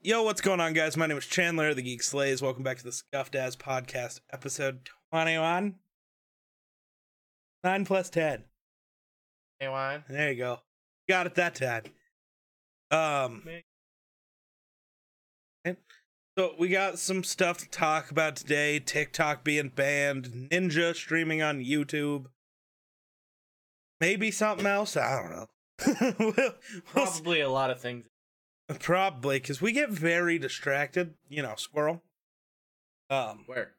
Yo, what's going on, guys? My name is Chandler, the Geek Slays. Welcome back to the Scuffed Ass Podcast, episode 21. 9 plus 10. Hey, Juan. There you go. Got it that time. Um, so we got some stuff to talk about today. TikTok being banned, Ninja streaming on YouTube. Maybe something else. I don't know. we'll, we'll Probably a lot of things. Probably because we get very distracted, you know, squirrel. Um, Where?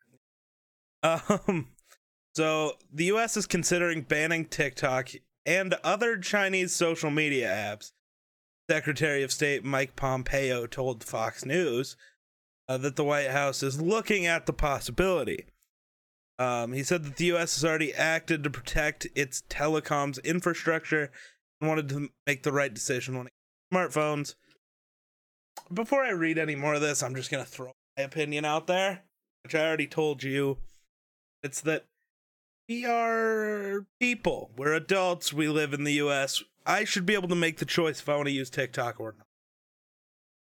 um, so the U.S. is considering banning TikTok and other Chinese social media apps. Secretary of State Mike Pompeo told Fox News uh, that the White House is looking at the possibility. Um, he said that the U.S. has already acted to protect its telecoms infrastructure and wanted to make the right decision when it came to smartphones before I read any more of this, I'm just gonna throw my opinion out there, which I already told you. It's that we are people. We're adults. We live in the US. I should be able to make the choice if I want to use TikTok or not.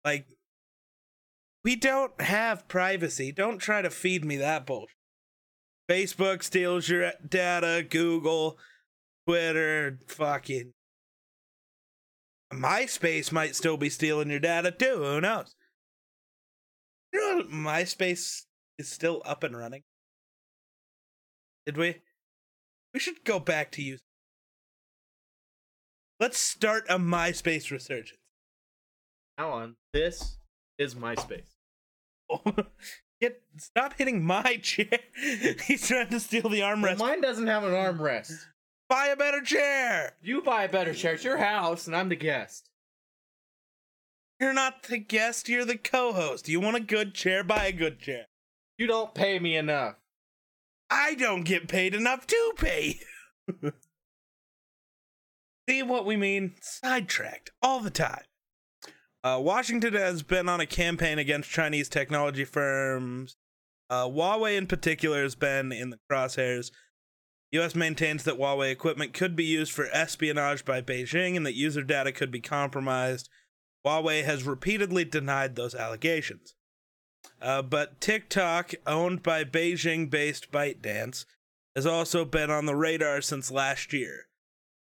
Like, we don't have privacy. Don't try to feed me that bullshit. Facebook steals your data, Google, Twitter, fucking MySpace might still be stealing your data too. Who knows? You know, MySpace is still up and running. Did we? We should go back to use. Let's start a MySpace resurgence. Alan, this is MySpace. Get stop hitting my chair. He's trying to steal the armrest. Well, mine doesn't have an armrest. Buy a better chair. You buy a better chair. It's your house, and I'm the guest. You're not the guest. You're the co-host. You want a good chair? Buy a good chair. You don't pay me enough. I don't get paid enough to pay. You. See what we mean? Sidetracked all the time. Uh, Washington has been on a campaign against Chinese technology firms. Uh, Huawei, in particular, has been in the crosshairs. U.S. maintains that Huawei equipment could be used for espionage by Beijing and that user data could be compromised. Huawei has repeatedly denied those allegations. Uh, but TikTok, owned by Beijing based ByteDance, has also been on the radar since last year.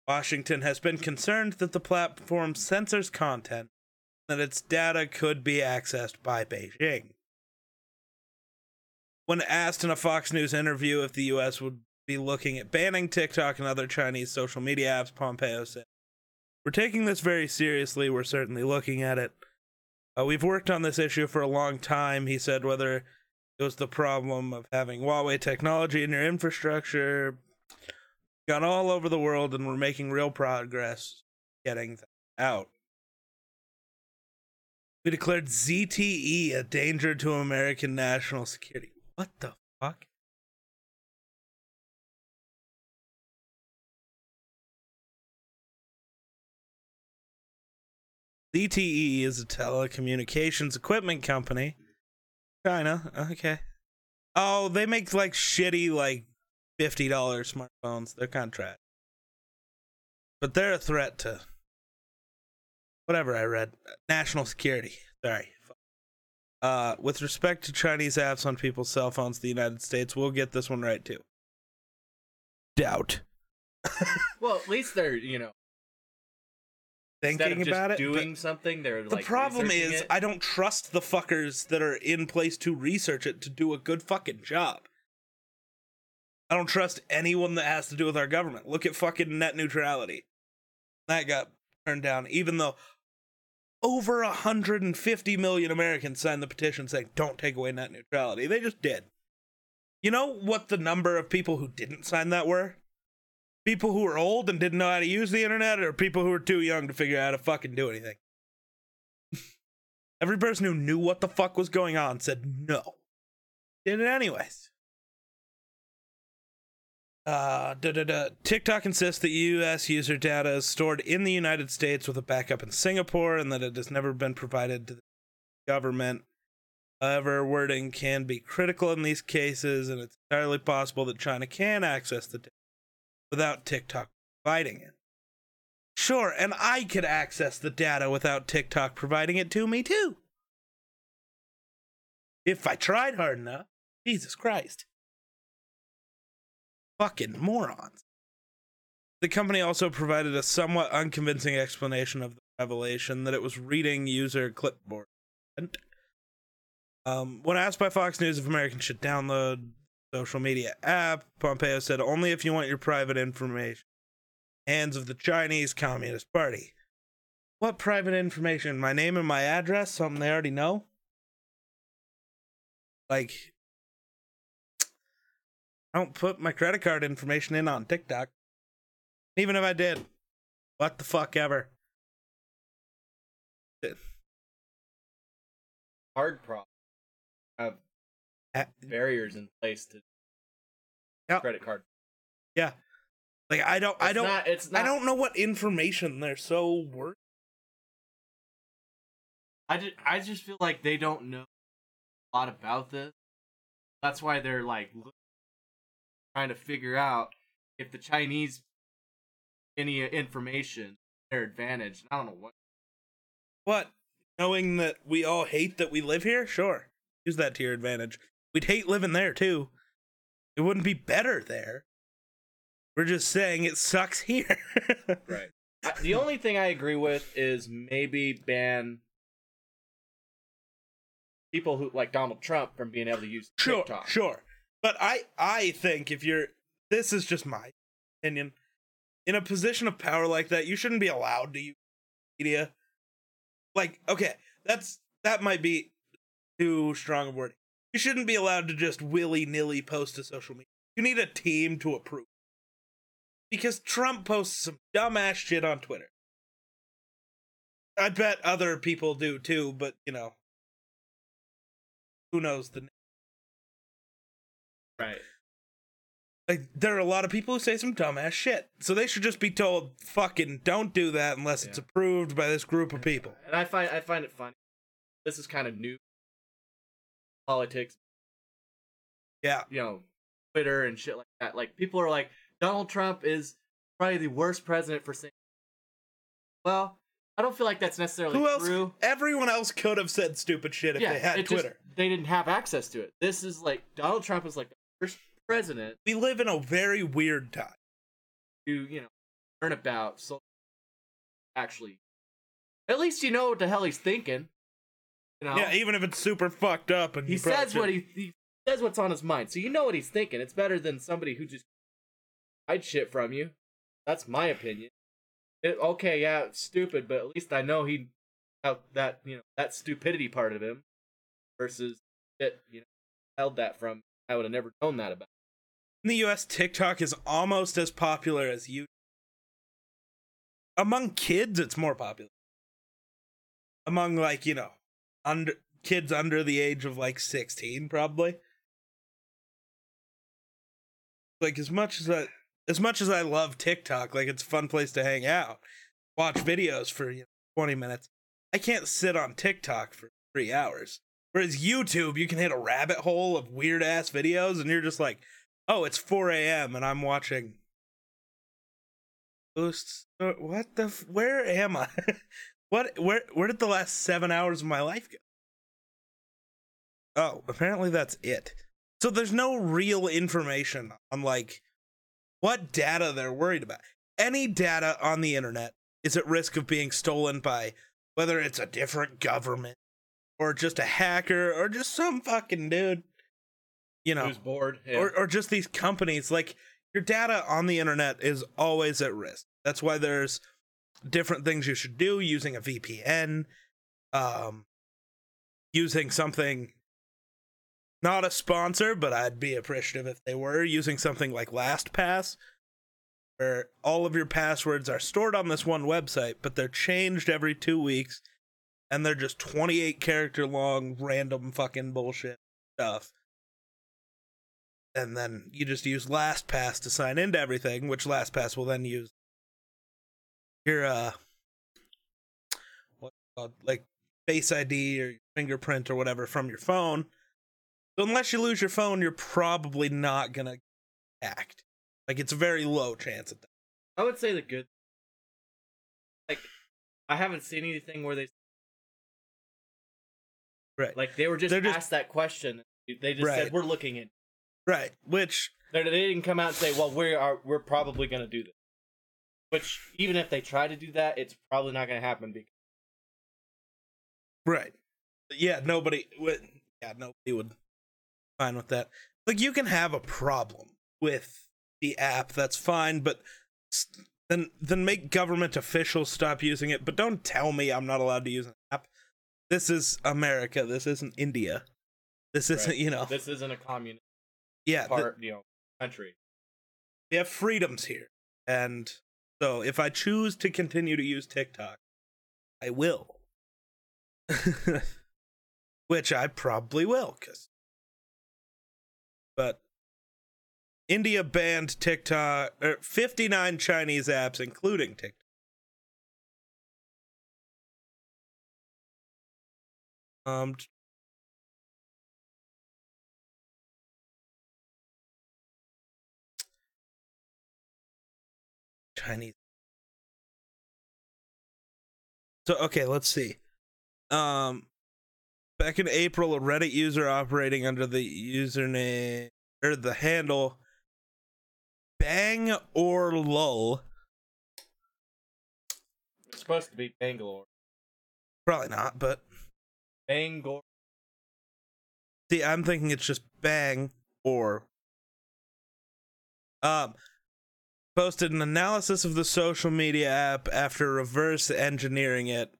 Washington has been concerned that the platform censors content and that its data could be accessed by Beijing. When asked in a Fox News interview if the U.S. would be looking at banning TikTok and other Chinese social media apps, Pompeo said, We're taking this very seriously. We're certainly looking at it. Uh, we've worked on this issue for a long time, he said, whether it was the problem of having Huawei technology in your infrastructure, gone all over the world, and we're making real progress getting out. We declared ZTE a danger to American national security. What the fuck? ZTE is a telecommunications equipment company. China, okay. Oh, they make like shitty, like fifty dollars smartphones. They're trash, but they're a threat to whatever I read. National security. Sorry. Uh, with respect to Chinese apps on people's cell phones, the United States will get this one right too. Doubt. well, at least they're you know thinking about it. doing something. They're the like problem is it. I don't trust the fuckers that are in place to research it to do a good fucking job. I don't trust anyone that has to do with our government. Look at fucking net neutrality. That got turned down, even though over 150 million Americans signed the petition saying, don't take away net neutrality. They just did. You know what the number of people who didn't sign that were? People who were old and didn't know how to use the internet, or people who were too young to figure out how to fucking do anything? Every person who knew what the fuck was going on said no. Did it anyways. Uh. TikTok insists that U.S. user data is stored in the United States with a backup in Singapore and that it has never been provided to the government. However, wording can be critical in these cases, and it's entirely possible that China can access the data without TikTok providing it. Sure, and I could access the data without TikTok providing it to me too. If I tried hard enough. Jesus Christ. Fucking morons. The company also provided a somewhat unconvincing explanation of the revelation that it was reading user clipboard. Um, when asked by Fox News if Americans should download social media app, Pompeo said only if you want your private information. Hands of the Chinese Communist Party. What private information? My name and my address? Something they already know? Like, I don't put my credit card information in on TikTok. Even if I did, what the fuck ever. Hard problem. Barriers in place to Yeah. credit card. Yeah. Like I don't I don't Not, it's not. I don't know what information they're so worth. I just, I just feel like they don't know a lot about this. That's why they're like trying to figure out if the Chinese any information their advantage. I don't know what. What? Knowing that we all hate that we live here? Sure. Use that to your advantage. We'd hate living there too. It wouldn't be better there. We're just saying it sucks here. Right. The only thing I agree with is maybe ban people who like Donald Trump from being able to use Sure, TikTok. sure. But I I think if you're this is just my opinion. In a position of power like that, you shouldn't be allowed to use media. Like, okay, that's that might be too strong a word. You shouldn't be allowed to just willy-nilly post to social media. You need a team to approve. Because Trump posts some dumbass shit on Twitter. I bet other people do too, but you know, who knows the name. Right. like there are a lot of people who say some dumbass shit. So they should just be told fucking don't do that unless it's approved by this group of people. And I find I find it funny. This is kind of new politics, Yeah. you know, Twitter and shit like that. Like people are like Donald Trump is probably the worst president for saying. Well, I don't feel like that's necessarily Who else? true. Everyone else could have said stupid shit if they had it just- Twitter. they didn't have access to it. This is like Donald Trump is like the first president We live in a very weird time. to you know learn about so actually. At least you know what the hell he's thinking. You know, Yeah, even if it's super fucked up and he says what he, he says what's on his mind, so you know what he's thinking. It's better than somebody who just hides shit from you. That's my opinion. It, okay, yeah, it's stupid, but at least I know he out that you know that stupidity part of him versus it you know held that from. I would have never known that about. in the US TikTok is almost as popular as YouTube. Among kids it's more popular. Among like, you know, under kids under the age of like 16 probably. Like as much as I as much as I love TikTok, like it's a fun place to hang out, watch videos for you know, 20 minutes. I can't sit on TikTok for 3 hours. Whereas YouTube, you can hit a rabbit hole of weird ass videos and you're just like, oh, it's 4 a.m. and I'm watching. Uh, What the? F- where am I? what? Where? Where did the last seven hours of my life go? Oh, apparently that's it. So there's no real information on like what data they're worried about. Any data on the internet is at risk of being stolen by whether it's a different government or just a hacker or just some fucking dude. You know, Who's bored? Yeah. or or just these companies like your data on the internet is always at risk that's why there's different things you should do using a vpn um using something not a sponsor but i'd be appreciative if they were using something like lastpass where all of your passwords are stored on this one website but they're changed every two weeks and they're just 28 character long random fucking bullshit stuff. And then you just use LastPass to sign into everything, which LastPass will then use your uh, what called like Face ID or fingerprint or whatever from your phone. So unless you lose your phone, you're probably not gonna act. Like it's a very low chance at that. I would say the good. Like, I haven't seen anything where they Right. Like they were just They're just- asked that question. They just Right. said we're looking in. Right. Which They they didn't come out and say, "Well, we are we're probably going to do this." Which even if they try to do that, it's probably not going to happen because Right. Yeah, nobody would. Yeah, nobody would fine with that. Like, you can have a problem with the app. That's fine, but then then make government officials stop using it. But don't tell me I'm not allowed to use an app. This is America. This isn't India. This isn't Right. you know. this isn't a communist yeah, part, you know, country. we have freedoms here, and so if I choose to continue to use TikTok, I will. Which I probably will, cause. But India banned TikTok, or 59 Chinese apps, including TikTok. Um, Chinese. So okay, let's see. Um, back in April, a Reddit user operating under the username or the handle Bang or Lull. It's supposed to be Bangalore. Probably not, but Bangor. see, I'm thinking it's just Bang or. Um, posted an analysis of the social media app after reverse engineering it.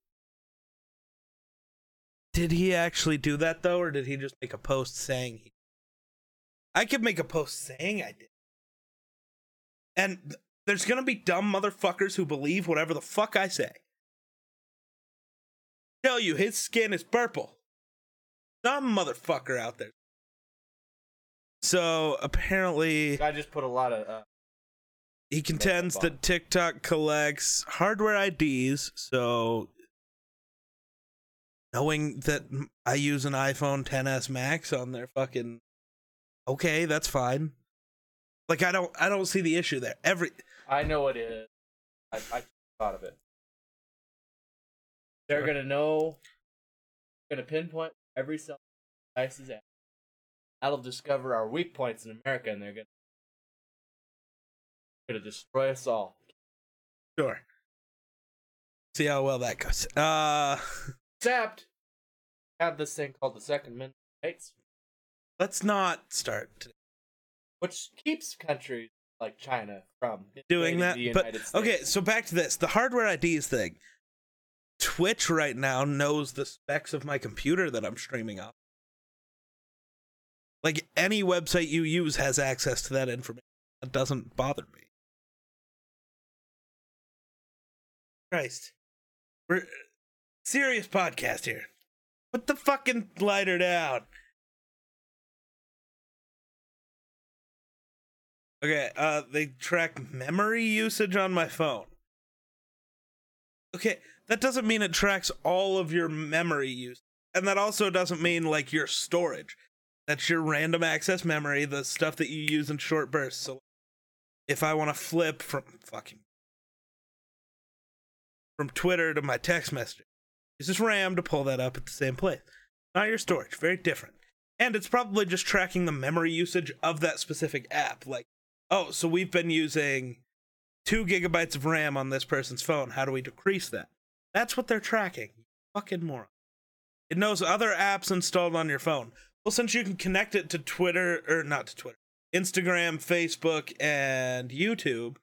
Did he actually do that though, or did he just make a post saying he? I could make a post saying I did. And th- there's gonna be dumb motherfuckers who believe whatever the fuck I say. Tell you his skin is purple. Some motherfucker out there. So apparently I just put a lot of. Uh, he contends that. TikTok collects hardware IDs, so knowing that I use an iPhone 10s Max on their fucking okay, that's fine. Like I don't I don't see the issue there. Every I know it is. I, I thought of it. They're gonna know. Gonna pinpoint every cell device is at. That'll discover our weak points in America, and they're gonna gonna destroy us all. sure. See how well that goes. Uh Except, have this thing called the Second Amendment rights, let's not start today. which keeps countries like China from doing that. But States. okay, so back to this: the hardware IDs thing. Twitch right now knows the specs of my computer that I'm streaming off. Like any website you use has access to that information. That doesn't bother me. Christ, we're serious podcast here. Put the fucking lighter down. Okay, uh, they track memory usage on my phone. Okay, that doesn't mean it tracks all of your memory use. And that also doesn't mean like your storage. That's your random access memory, the stuff that you use in short bursts. So if I want to flip from fucking from Twitter to my text message, use this RAM to pull that up at the same place. Not your storage, very different. And it's probably just tracking the memory usage of that specific app. Like, oh, so we've been using two gigabytes of RAM on this person's phone. How do we decrease that? That's what they're tracking. Fucking moron. It knows other apps installed on your phone. Well, since you can connect it to Twitter, or not to Twitter, Instagram, Facebook, and YouTube,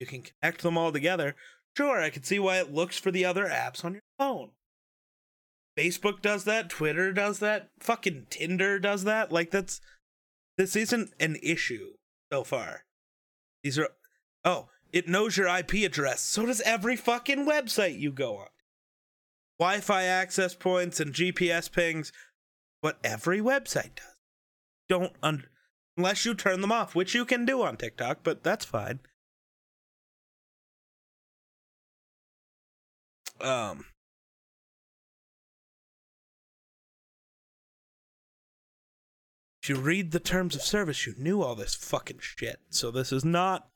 you can connect them all together. Sure, I can see why it looks for the other apps on your phone. Facebook does that, Twitter does that, fucking Tinder does that. Like, that's. This isn't an issue so far. These are. Oh, it knows your IP address. So does every fucking website you go on. Wi Fi access points and GPS pings, what every website does. Don't under. Unless you turn them off, which you can do on TikTok, but that's fine. Um. If you read the terms of service, you knew all this fucking shit. So this is not.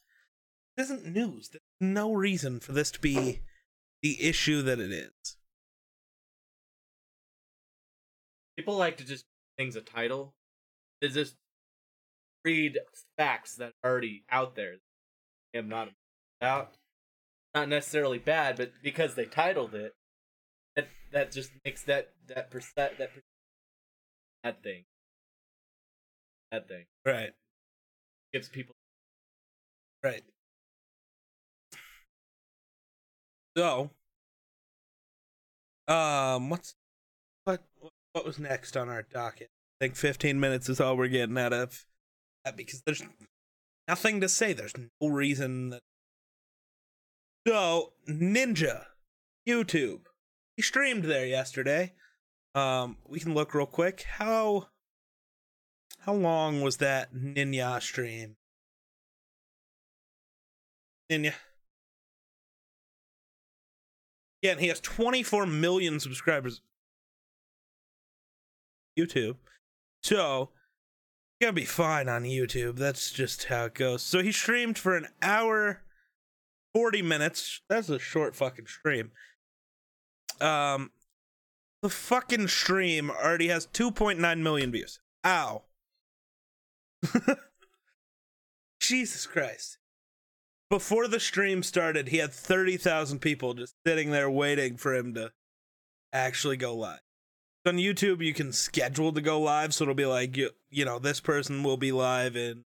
This isn't news. There's no reason for this to be the issue that it is. people like to just things a title. They just read facts that are already out there. I'm not about. Not necessarily bad, but because they titled it, that that just makes that that percent that per- that thing that thing Right. gives people Right. So, um, what's what what was next on our docket? I think 15 minutes is all we're getting out of that because there's nothing to say. There's no reason that. So, Ninja, YouTube, he streamed there yesterday. Um, we can look real quick. How how long was that Ninja stream? Ninja. Again, he has 24 million subscribers. YouTube. So, gonna be fine on YouTube. That's just how it goes. So he streamed for an hour 40 minutes. That's a short fucking stream. Um the fucking stream already has 2.9 million views. Ow. Jesus Christ. Before the stream started, he had 30,000 people just sitting there waiting for him to actually go live. On YouTube, you can schedule to go live, so it'll be like, you, you know, this person will be live in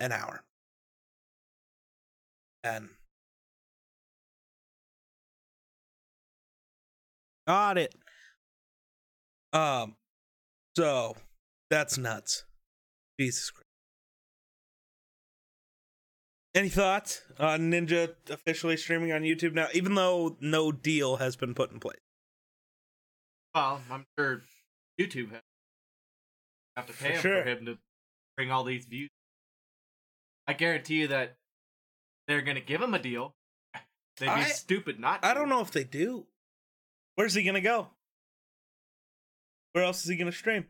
an hour. And got it. Um, so that's nuts. Jesus Christ. Any thoughts on Ninja officially streaming on YouTube now, even though no deal has been put in place? well i'm sure youtube has have to pay For him sure. for him to bring all these views i guarantee you that they're gonna give him a deal they'd be I- stupid not I to. don't know if they do. Where's he gonna go? Where else is he gonna stream?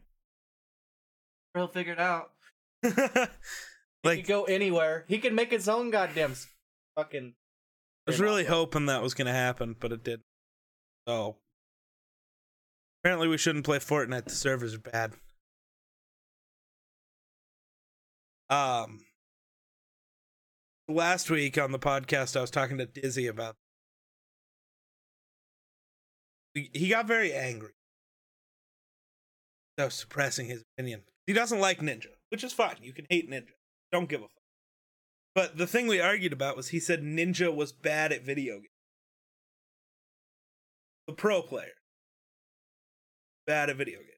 he'll figure it out he like, could go anywhere he can make his own goddamn fucking I was really hoping that was gonna happen, but it didn't. So apparently, we shouldn't play Fortnite. The servers are bad. Um, last week on the podcast, I was talking to Dizzy about. He got very angry. So suppressing his opinion. He doesn't like Ninja, which is fine. You can hate Ninja. Don't give a fuck. But the thing we argued about was he said Ninja was bad at video games. The pro player. Bad at video games.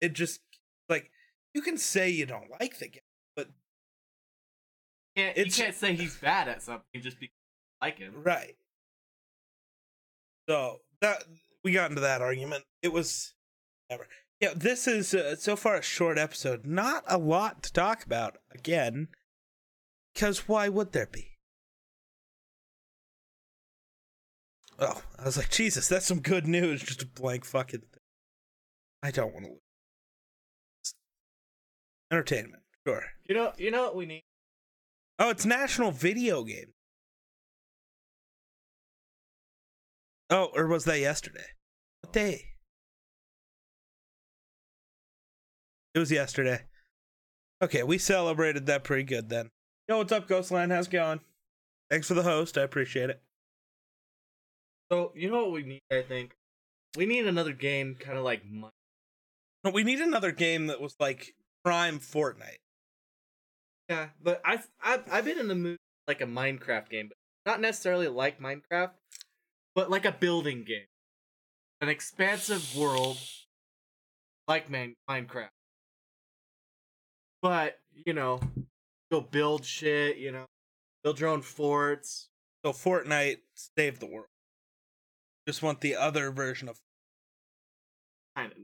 It just like you can say you don't like the game, but can't, you can't say he's bad at something just because you like him right. So that we got into that argument. It was whatever. Yeah, this is uh, so far a short episode. Not a lot to talk about again, because why would there be? Oh, I was like, Jesus, that's some good news. Just a blank fucking. Thing. I don't want to. Lose Entertainment, sure. you know you know what we need Oh, it's National Video Game. Oh, or was that yesterday? What day? It was yesterday. Okay, we celebrated that pretty good then. Yo, what's up, Ghostline? How's it going? Thanks for the host. I appreciate it. so you know what we need i think we need another game kind of like No, we need another game that was like prime Fortnite. Yeah, but I've I've I've been in the mood like a Minecraft game, but not necessarily like Minecraft, but like a building game, an expansive world like man Minecraft. But you know, go build shit. You know, build your own forts. So Fortnite saved the world. Just want the other version of Kind of.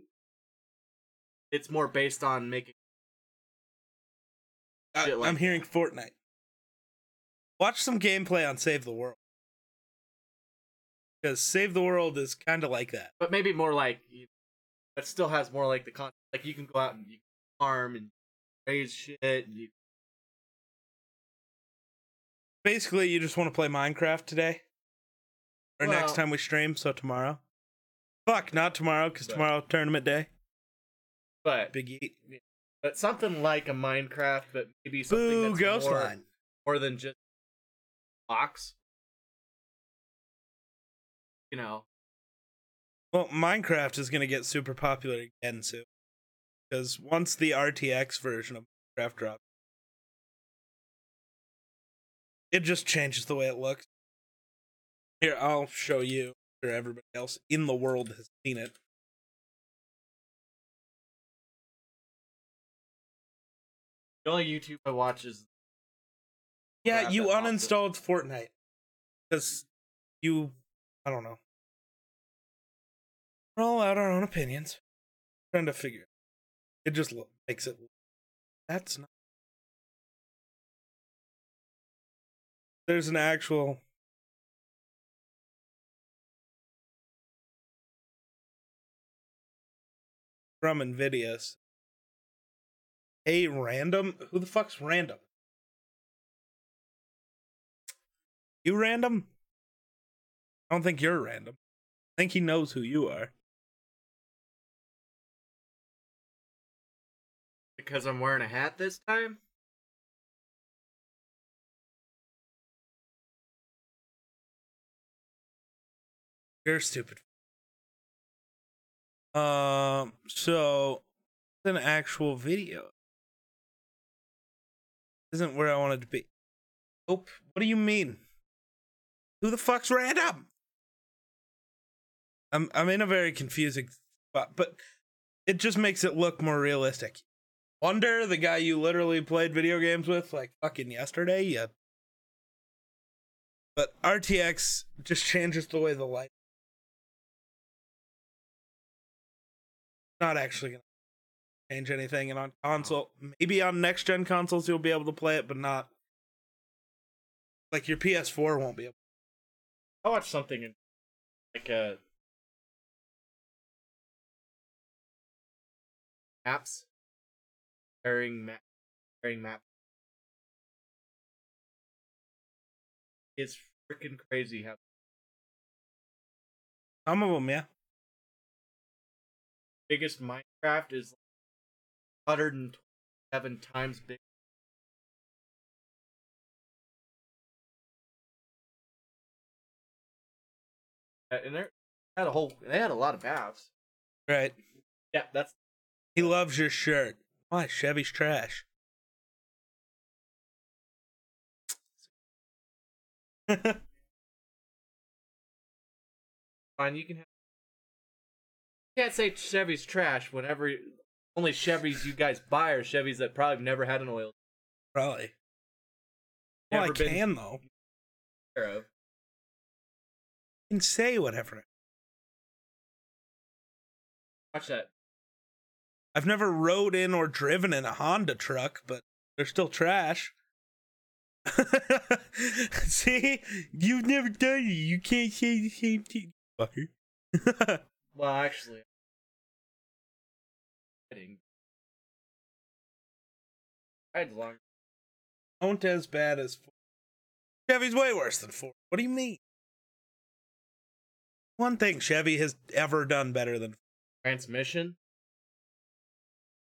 It's more based on making. I, like I'm hearing Fortnite. Watch some gameplay on Save the World. Because Save the World is kind of like that. but maybe more like you that still has more like the con like you can go out and you can farm and raise shit and you Basically, you just want to play Minecraft today? Or next time we stream, so tomorrow? Fuck, not tomorrow, because tomorrow tournament day. But Big Eat. But something like a Minecraft, but maybe something Boo, that's Ghost more, Line. more than just box. You know, Well, Minecraft is going to get super popular again soon. Because once the RTX version of Minecraft drops, it just changes the way it looks. Here, I'll show you. Sure, everybody else in the world has seen it. The only YouTube I watch is Yeah, you uninstalled Fortnite because you, I don't know. We're all out our own opinions, trying to figure. It just makes it. That's not. There's an actual. From Nvidia's. A random? Who the fuck's random? You random? I don't think you're random. I think he knows who you are. because I'm wearing a hat this time. You're stupid. Um, so it's an actual video. Isn't where I wanted to be. Oh, What do you mean? Who the fuck's random? I'm I'm in a very confusing spot, but it just makes it look more realistic. Wonder the guy you literally played video games with like fucking yesterday, yeah. But RTX just changes the way the light not actually gonna change anything and on console maybe on next gen consoles you'll be able to play it but not like your ps4 won't be able I watched something in like uh maps, comparing map, comparing map. It's freaking crazy how some of them yeah. Biggest Minecraft is 127 times big. Uh, And they had a whole. They had a lot of maps. right Yeah, that's he loves your shirt why chevy's trash fine. You can have. You can't say Chevy's trash whenever only Chevys you guys buy are Chevys that probably never had an oil. Probably. Well i been- can though. care of. I can say whatever. Watch that. i've never rode in or driven in a honda truck but they're still trash. See? You've never done it. You can't say the same thing. Fucker. Well, actually, kidding. I had long. Don't as bad as Ford. Chevy's way worse than Ford. What do you mean? One thing Chevy has ever done better than transmission.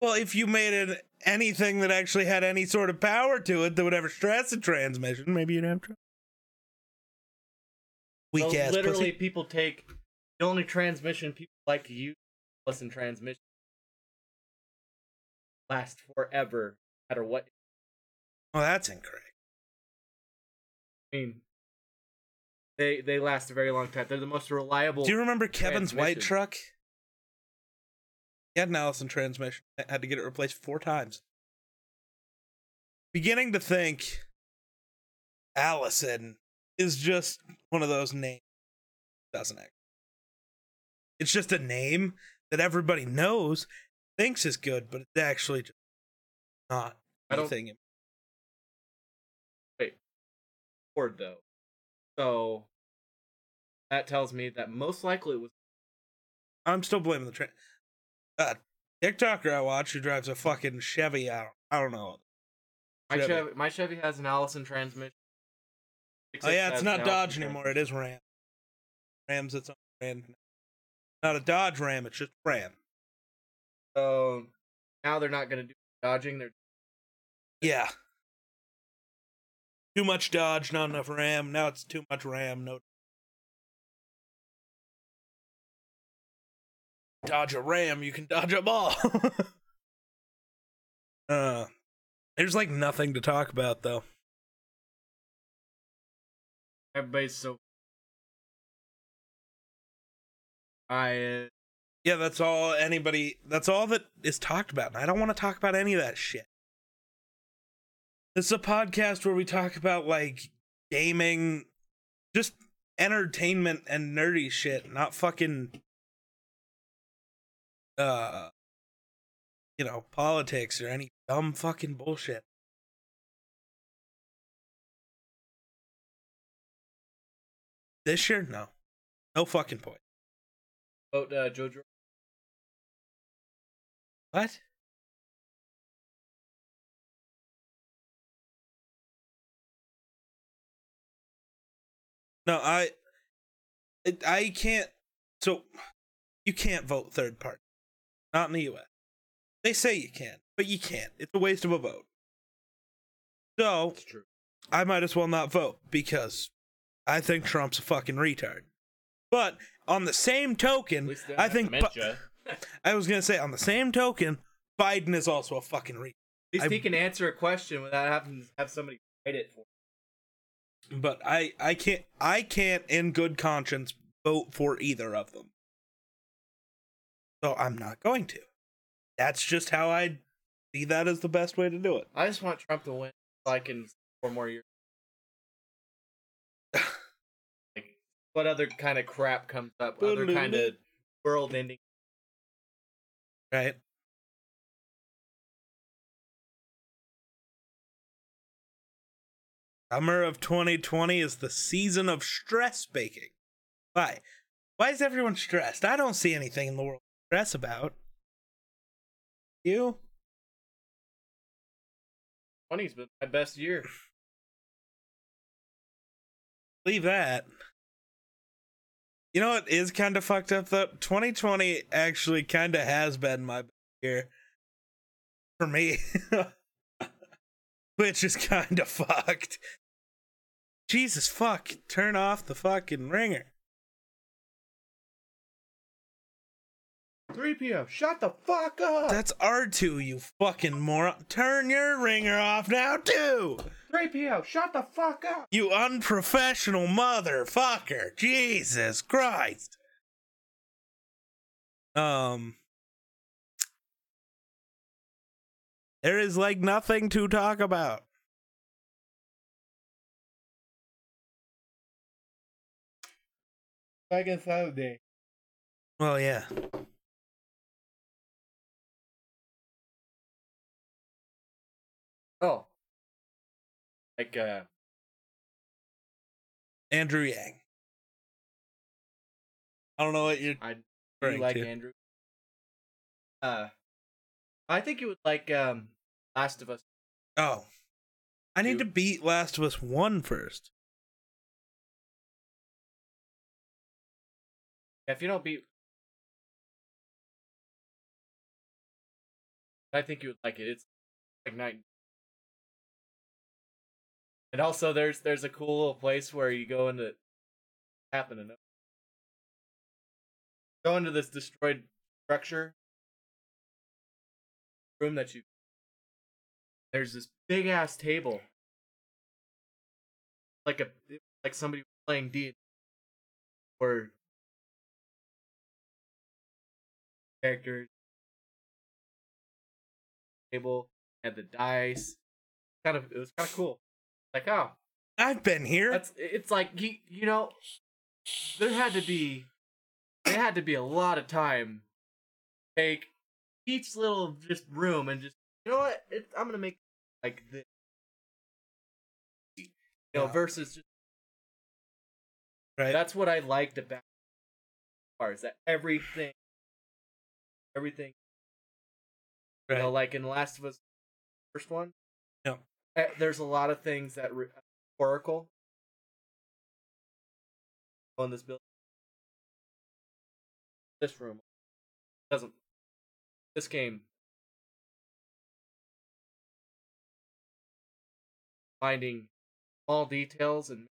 well, if you made it anything that actually had any sort of power to it that would ever stress a transmission, maybe you'd have trouble. Weak So ass literally, pussy. people take the only transmission people like to use. plus in transmission last forever, no matter what. Oh, that's incorrect. I mean, they they last a very long time. They're the most reliable. Do you remember Kevin's white truck? He had an Allison transmission. I had to get it replaced four times. Beginning to think Allison is just one of those names. Doesn't it? It's just a name that everybody knows, thinks is good, but it's actually just not I don't- Wait, Ford though. So that tells me that most likely it was I'm still blaming the train. Uh, TikToker I watch who drives a fucking Chevy. I don't, I don't know. my Chevy. Chevy. My Chevy has an Allison transmission. Oh yeah, it's not Dodge anymore. It is Ram. Ram's its own brand. Not a dodge ram, it's just ram. So now they're not gonna do dodging. They're Yeah. Too much dodge, not enough ram. Now it's too much ram, no dodge a ram, you can dodge a ball. uh there's like nothing to talk about though. everybody's so. I Yeah, that's all anybody that's all that is talked about. And I don't want to talk about any of that shit. This is a podcast where we talk about like gaming, just entertainment and nerdy shit, not fucking uh you know, politics or any dumb fucking bullshit. This year, no. No fucking point. vote uh, Jojo. What? No, I, I can't. So, you can't vote third party, not in the U.S. They say you can, but you can't. It's a waste of a vote. So. I might as well not vote because I think Trump's a fucking retard. But on the same token, least they don't I think. I was gonna say on the same token, Biden is also a fucking retard. At least I- he can answer a question without having to have somebody write it for. him. But I I can't I can't in good conscience vote for either of them. So I'm not going to. That's just how I see that as the best way to do it. I just want Trump to win, so I can four more years. like, what other kind of crap comes up? Other kind of world-ending. Right? Summer of 2020 is the season of stress baking. Why? Why is everyone stressed? I don't see anything in the world to stress about. You? 20's been my best year. Leave that. You know what is kind of fucked up though? 2020 actually kind of has been my year for me, which is kind of fucked. Jesus fuck! Turn off the fucking ringer. 3PO, shut the fuck up! That's R2, you fucking moron. Turn your ringer off now too. 3PO, shut the fuck up! You unprofessional motherfucker. Jesus Christ. Um There is like nothing to talk about. Second Saturday. Well, yeah. Oh. Like, uh, Andrew Yang. I don't know what you're I do like to. Andrew. Uh, I think you would like, um, Last of Us. Oh. I need to beat Last of Us One first. If you don't beat. I think you would like it. It's like night. And also, there's there's a cool little place where you go into happen to know. Go into this destroyed structure room that you. There's this big ass table, like a like somebody playing D, or characters table and the dice. Kind of, it was kind of cool. Like, oh, I've been here. that's it's like you you know, there had to be, there had to be a lot of time. Take each little just room and just you know what it, I'm gonna make like this. You know, Yeah. versus just right? that's what I liked about far is that everything, everything right. You know, like in The Last of Us, first one. Eh, There's a lot of things that re- Oracle on this building. this room doesn't. This game finding all details and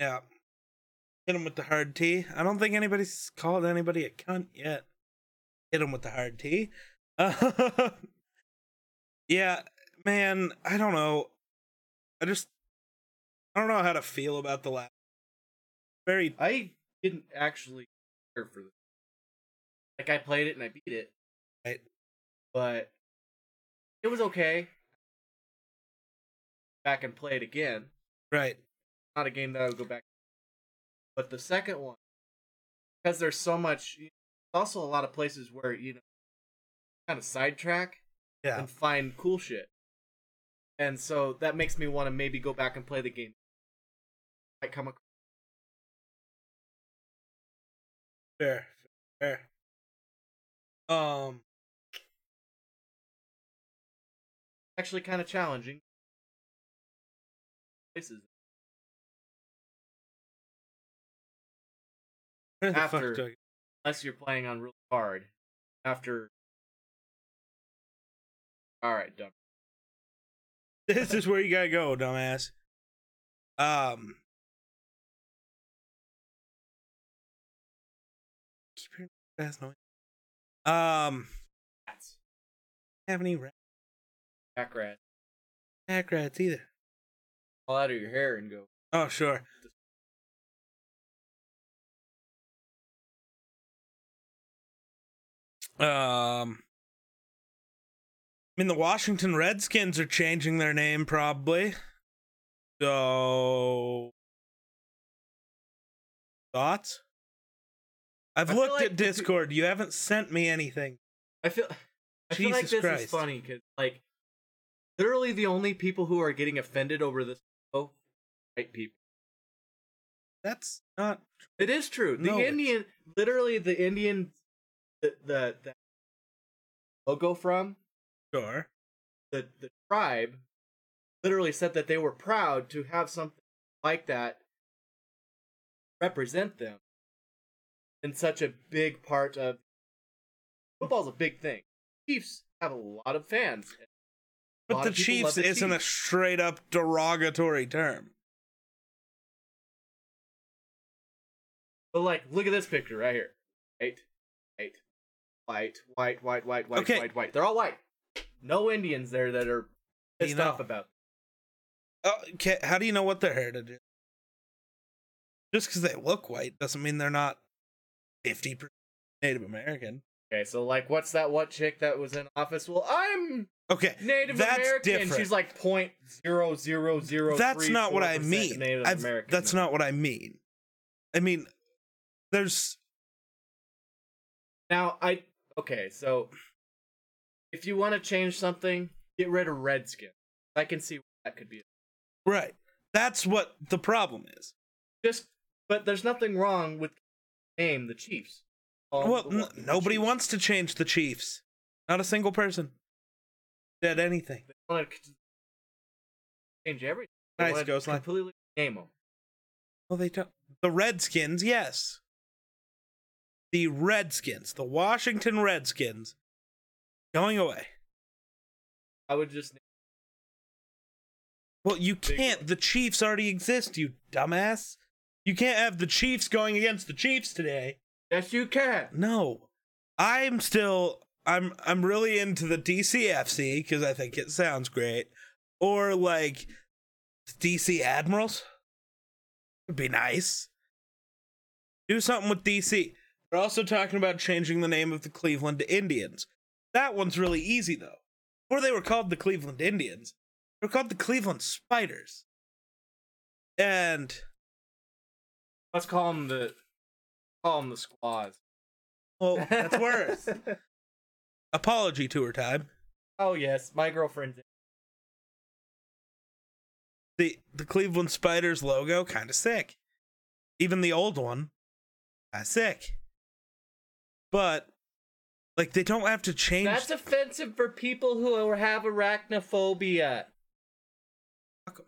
Yeah. Hit him with the hard T. I don't think anybody's called anybody a cunt yet. Hit him with the hard T. Uh, yeah, man, I don't know. I just I don't know how to feel about the last. Very I didn't actually care for this. Like I played it and I beat it, right. but it was okay. Back and play it again. Right. Not a game that I would go back. But the second one, because there's so much, also a lot of places where you know, kind of sidetrack Yeah. and find cool shit. And so that makes me want to maybe go back and play the game. I come across Fair. Fair. Um. actually kind of challenging. Places. Where the fuck After- unless you're playing on really hard. After. All right, done. This is where you gotta go, dumbass. Um. Keep hearing fast noise. Um. Rats. Have any rat Back rat. pack rats either? Fall out of your hair and go. Oh sure. Um. I mean, the Washington Redskins are changing their name probably. So, thoughts? I've I looked like at Discord. You haven't sent me anything. I feel. I feel like Jesus this Christ. is funny because, like, literally the only people who are getting offended over this show, white people. That's not. It is true. The No, Indian, literally the Indian, the the, the logo from Sure. the the tribe, literally said that they were proud to have something like that represent them in such a big part of football's a big thing. Chiefs have a lot of fans. But the Chiefs the isn't a straight up derogatory term. But like, look at this picture right here. White, white, white, white, white, white, white, Okay. white, white. They're all white. No Indians there that are pissed You know. off about. Oh, okay, how do you know what their heritage is? Just because they look white doesn't mean they're not 50% Native American. Okay, so like, what's that? What chick that was in office? Well, I'm Okay, Native That's American. different. She's like point zero zero zero. that's not what I mean. Native I've- American. that's not what I mean. I mean, there's Now I okay, so if you want to change something, get rid of Redskin. I can see what that could be. right. That's what the problem is. Just, but there's nothing wrong with name the Chiefs. Um, well, the- n- nobody Chiefs. wants to change the Chiefs. Not a single person said anything. They want to change everything. Nice, They wanna Ghostline. Completely name them. Well, they don't. The Redskins, yes. The Redskins, the Washington Redskins, going away. I would just. Well, you can't. The Chiefs already exist, you dumbass. You can't have the Chiefs going against the Chiefs today. Yes, you can. No. I'm still I'm I'm really into the DCFC because I think it sounds great. Or like DC Admirals. Would be nice. Do something with DC. They're also talking about changing the name of the Cleveland Indians. That one's really easy though. Before they were called the Cleveland Indians, they were called the Cleveland Spiders. And Let's call them the. Call them the squaws. well, that's worse. Apology tour time. oh yes, my girlfriend. the the Cleveland Spiders logo kind of sick. Even the old one, kind sick. But like they don't have to change. That's offensive for people who have arachnophobia. Fuck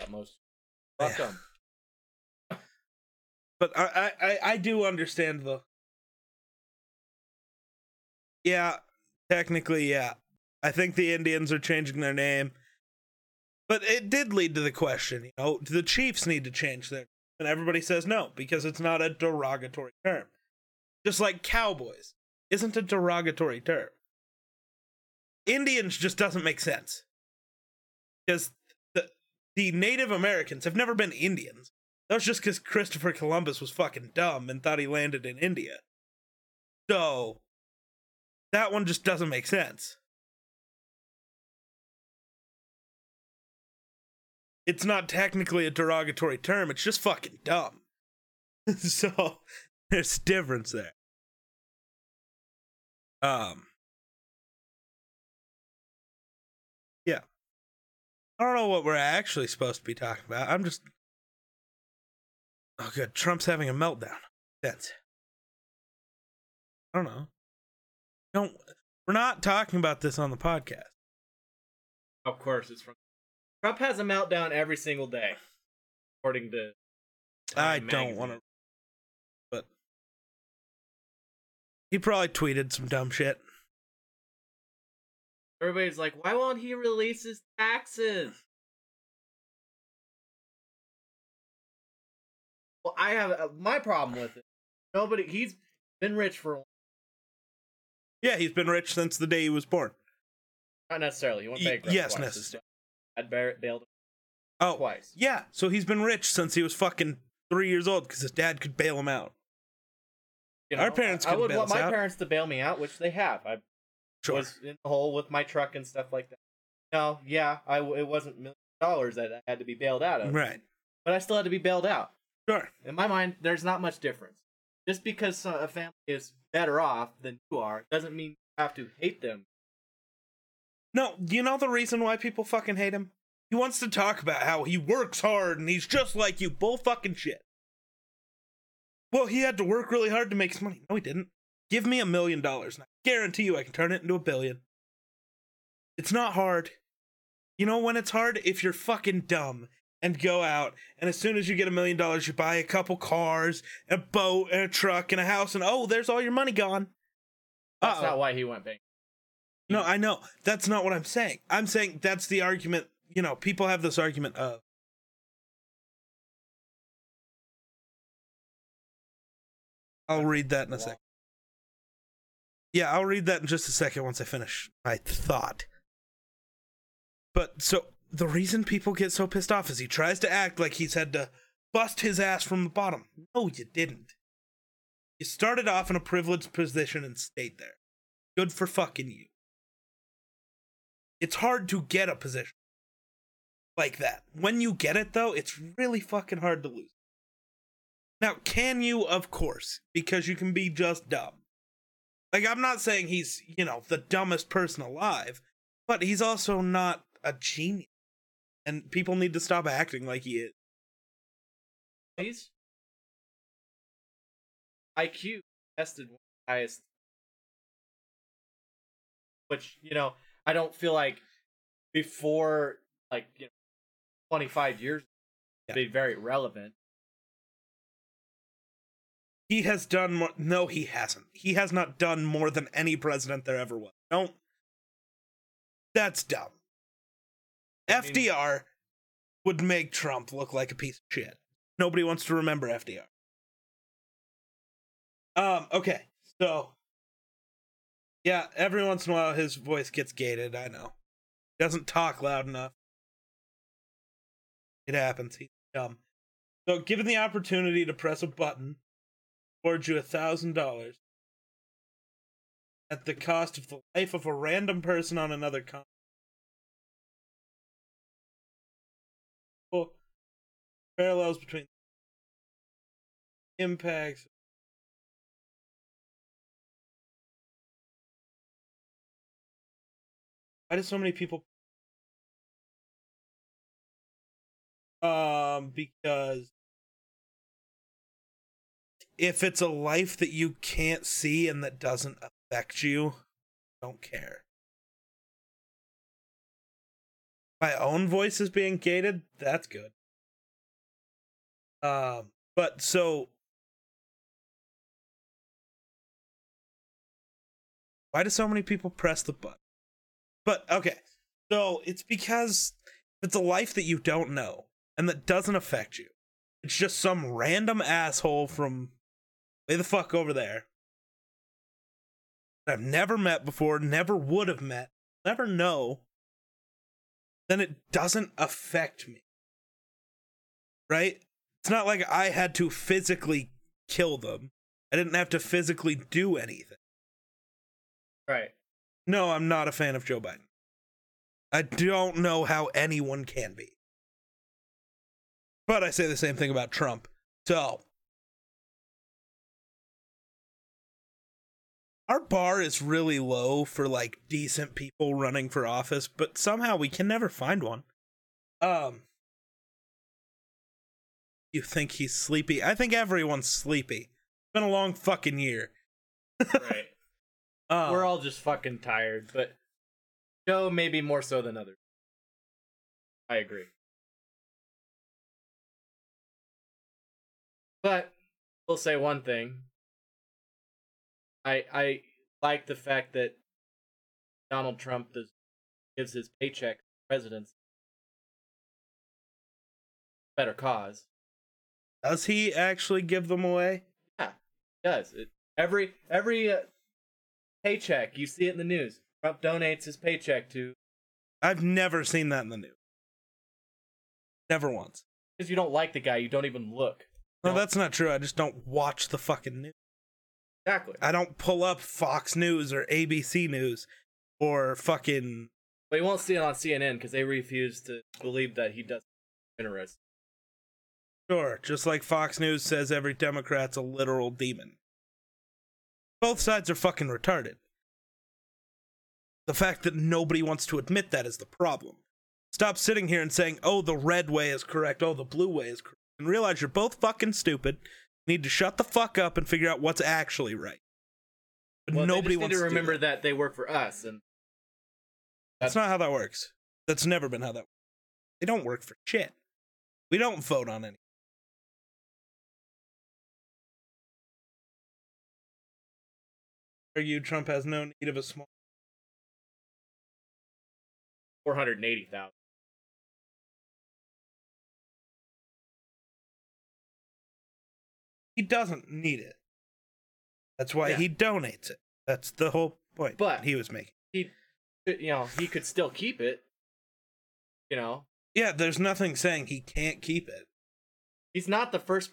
'em. Most. Fuck 'em. but I, I I do understand the. Yeah, technically, yeah. I think the Indians are changing their name, but it did lead to the question. You know, do the Chiefs need to change their? And everybody says no because it's not a derogatory term. Just like cowboys isn't a derogatory term. Indians just doesn't make sense because the the Native Americans have never been Indians. That was just because Christopher Columbus was fucking dumb and thought he landed in India. So that one just doesn't make sense. It's not technically a derogatory term, it's just fucking dumb. so there's difference there. Um Yeah. I don't know what we're actually supposed to be talking about. I'm just Oh, good. Trump's having a meltdown. That's. I don't know. Don't. We're not talking about this on the podcast. Of course, it's from Trump has a meltdown every single day, according to. I don't want to. He probably tweeted some dumb shit. Everybody's like, why won't he release his taxes? Well, I have uh, my problem with it. Nobody, he's been rich for Yeah, he's been rich since the day he was born. not necessarily. He went bankrupt. yes, twice. necessarily. I'd bailed him Oh, twice. yeah. So he's been rich since he was fucking three years old because his dad could bail him out. You Our parents I, I would want my out. parents to bail me out, which they have. I Sure. was in the hole with my truck and stuff like that. No, yeah, I it wasn't million dollars that I had to be bailed out of, Right. but I still had to be bailed out. Sure. In my mind, there's not much difference. Just because a family is better off than you are doesn't mean you have to hate them. No, you know the reason why people fucking hate him? He wants to talk about how he works hard and he's just like you. Bull fucking shit. Well, he had to work really hard to make his money. No, he didn't. Give me a million dollars and I guarantee you I can turn it into a billion. It's not hard. You know when it's hard? If you're fucking dumb and go out and as soon as you get a million dollars, you buy a couple cars, a boat, and a truck, and a house, and oh, there's all your money gone. That's Uh-oh. not why he went bankrupt. No, I know. That's not what I'm saying. I'm saying that's the argument. You know, people have this argument of. I'll read that in a second. Yeah, I'll read that in just a second once I finish my thought. But so the reason people get so pissed off is he tries to act like he's had to bust his ass from the bottom. No, you didn't. You started off in a privileged position and stayed there. Good for fucking you. It's hard to get a position like that. When you get it, though, it's really fucking hard to lose. Now, can you? Of course, because you can be just dumb. Like, I'm not saying he's, you know, the dumbest person alive, but he's also not a genius. And people need to stop acting like he is. He's IQ tested one of the highest, which you know I don't feel like before like you know 25 years Yeah. be very relevant. He has done more. No, he hasn't. He has not done more than any president there ever was. Don't. That's dumb. I mean- FDR would make Trump look like a piece of shit. Nobody wants to remember FDR. Um, okay, so yeah, every once in a while his voice gets gated, I know. He doesn't talk loud enough. It happens. He's dumb. So given the opportunity to press a button, award you a thousand dollars at the cost of the life of a random person on another continent. Well, parallels between impacts. Why do so many people? Um, because if it's a life that you can't see and that doesn't affect you, don't care. My own voice is being gated. That's good. Um, but so why do so many people press the button? But okay, so it's because it's a life that you don't know and that doesn't affect you. It's just some random asshole from way the fuck over there that I've never met before, never would have met, never know. Then it doesn't affect me. Right? It's not like I had to physically kill them. I didn't have to physically do anything. Right. No, I'm not a fan of Joe Biden. I don't know how anyone can be. But I say the same thing about Trump. So, our bar is really low for like decent people running for office, but somehow we can never find one. Um, you think he's sleepy? I think everyone's sleepy. It's been a long fucking year. Right. Um, We're all just fucking tired, but Joe maybe more so than others. I agree. But we'll say one thing. I I like the fact that Donald Trump does gives his paycheck to presidents better cause. does he actually give them away? Yeah, he does it every every uh, paycheck you see it in the news. Trump donates his paycheck to I've never seen that in the news. Never once. because you don't like the guy, you don't even look. No, No. that's not true. I just don't watch the fucking news. Exactly. I don't pull up Fox News or ABC News or fucking. But you won't see it on CNN because they refuse to believe that he does generous. Sure, just like Fox News says every Democrat's a literal demon. Both sides are fucking retarded. The fact that nobody wants to admit that is the problem. Stop sitting here and saying, oh, the red way is correct, oh, the blue way is correct, and realize you're both fucking stupid. Need to shut the fuck up and figure out what's actually right. But Well, nobody wants need to remember that. that. they work for us, and That's not how that works. That's never been how that works. They don't work for shit. We don't vote on any. Argue Trump has no need of a small. four hundred eighty thousand. He doesn't need it. That's why Yeah. he donates it. That's the whole point But- he was making. He, you know, he could still keep it. You know, Yeah, there's nothing saying he can't keep it. he's not the first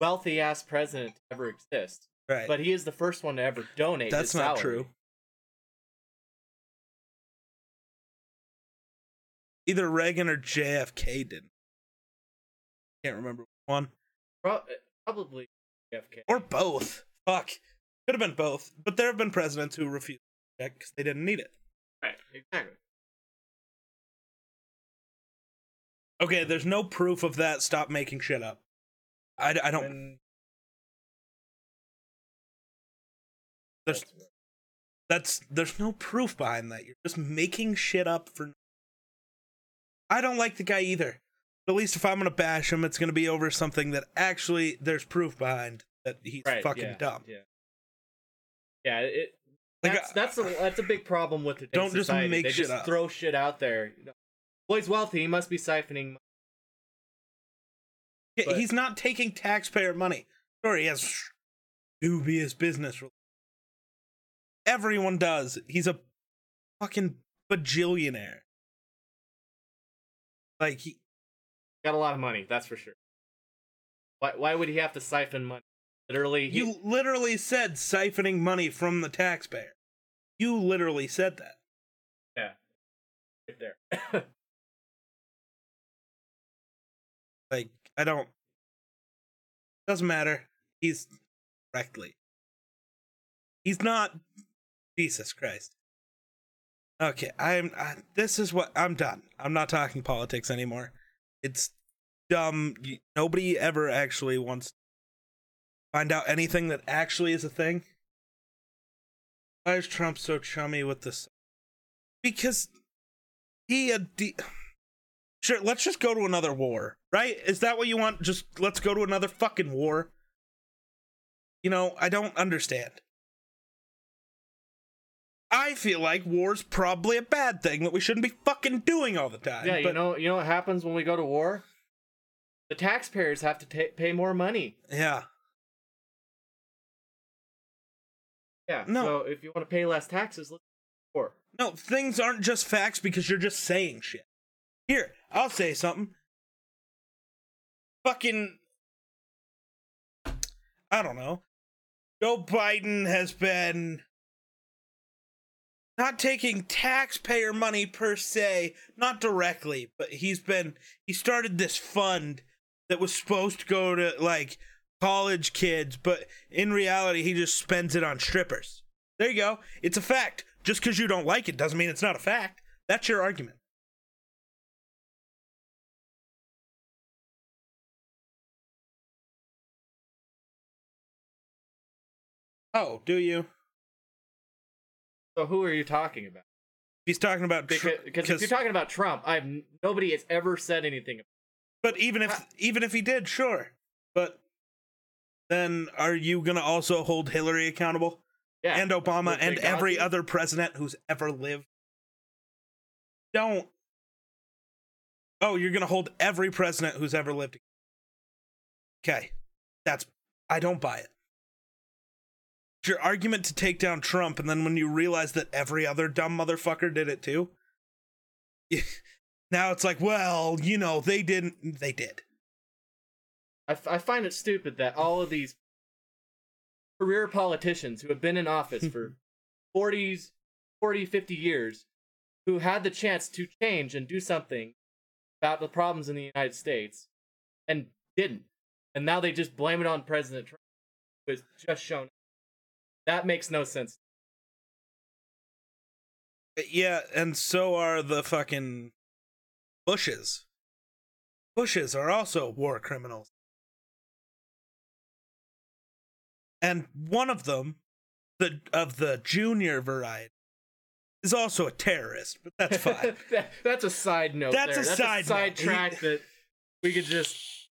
wealthy ass president to ever exist, Right. but he is the first one to ever donate. That's not salary. true. Either Reagan or JFK didn't. Can't remember one. Pro- probably JFK. Or both. Fuck. Could have been both. But there have been presidents who refused to check because they didn't need it. right, exactly. Okay, there's no proof of that. Stop making shit up. I, I don't. And There's that's- that's there's no proof behind that. You're just making shit up for. I don't like the guy either. At least if I'm gonna bash him, it's gonna be over something that actually there's proof behind that he's right, fucking yeah, dumb. Yeah, yeah. It, Like, that's uh, that's a that's a big problem with today's Don't just make they shit just up. throw shit out there. You know, Well, he's wealthy. He must be siphoning. money. Yeah, But- he's not taking taxpayer money. Sure, he has dubious business. Everyone does. He's a fucking bajillionaire. Like he, Got a lot of money. That's for sure. Why why would he have to siphon money? Literally, he, you literally said siphoning money from the taxpayer. You literally said that. yeah, right there. Like I don't. Doesn't matter. He's correctly. He's not. Jesus Christ. Okay, I'm. I, this is what I'm done. I'm not talking politics anymore. It's dumb. Nobody ever actually wants to find out anything that actually is a thing. Why is Trump so chummy with this? Because he a de- Sure, let's just go to another war, right? Is that what you want? Just let's go to another fucking war. You know, I don't understand. I feel like war's probably a bad thing that we shouldn't be fucking doing all the time. Yeah, you but- know, you know what happens when we go to war? The taxpayers have to ta- pay more money. Yeah. Yeah. No. So if you want to pay less taxes, let's war. No, things aren't just facts because you're just saying shit. Here, I'll say something. Fucking. I don't know. Joe Biden has been not taking taxpayer money per se, not directly, but he's been. He started this fund that was supposed to go to, like, college kids, but in reality, he just spends it on strippers. There you go. It's a fact. Just because you don't like it doesn't mean it's not a fact. That's your argument. Oh, do you? So who are you talking about? He's talking about Because, because if you're talking about Trump, I've nobody has ever said anything. About but even if even if he did, sure. But then are you gonna also hold Hillary accountable yeah, and Obama and every other president who's ever lived? Don't. Oh, you're gonna hold every president who's ever lived. Okay, that's I don't buy it. Your argument to take down Trump, and then when you realize that every other dumb motherfucker did it too, now it's like, well, you know, they didn't. They did. I, f- I find it stupid that all of these career politicians who have been in office for 40s, 40, 50 years, who had the chance to change and do something about the problems in the United States and didn't. And now they just blame it on President Trump, who has just shown. That makes no sense. Uh, yeah, and so are the fucking Bushes. Bushes are also war criminals. And one of them, the of the junior variety, is also a terrorist, but that's fine. That- that's a side note. That's there. a that's side a side note. track that we could just.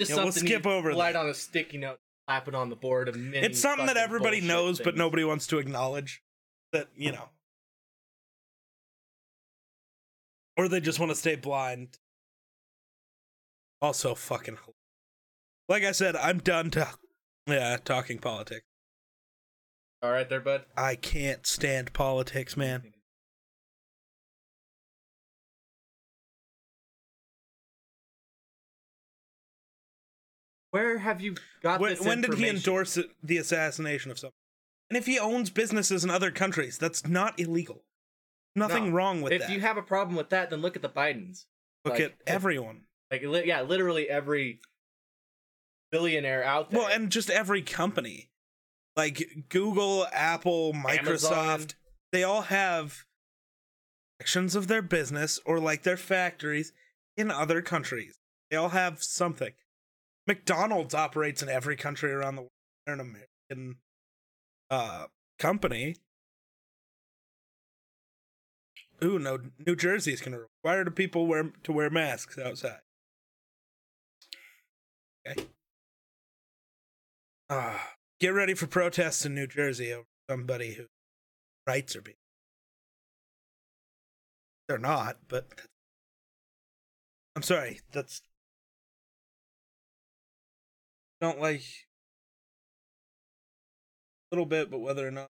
Just Yeah, we'll skip over Light that. on a sticky note, slap it on the board. It's something that everybody knows, but nobody wants to acknowledge. That, you know. Or they just want to stay blind. Also, fucking. Like I said, I'm done to, yeah, talking politics. All right, there, bud. I can't stand politics, man. Where have you got When, this when did he endorse the assassination of someone? And if he owns businesses in other countries, that's not illegal. Nothing No. wrong with If that. If you have a problem with that, then look at the Bidens. Look like, at eh, everyone. Like, li- yeah, literally every billionaire out there. Well, and just every company. Like Google, Apple, Microsoft, Amazon. they all have sections of their business or like their factories in other countries. They all have something. McDonald's operates in every country around the world. They're an American uh company. Ooh, no, New Jersey is going to require the people wear to wear masks outside. Okay. Ah, get ready for protests in New Jersey over somebody whose rights are being. They're not, but I'm sorry. That's don't like a little bit, but whether or not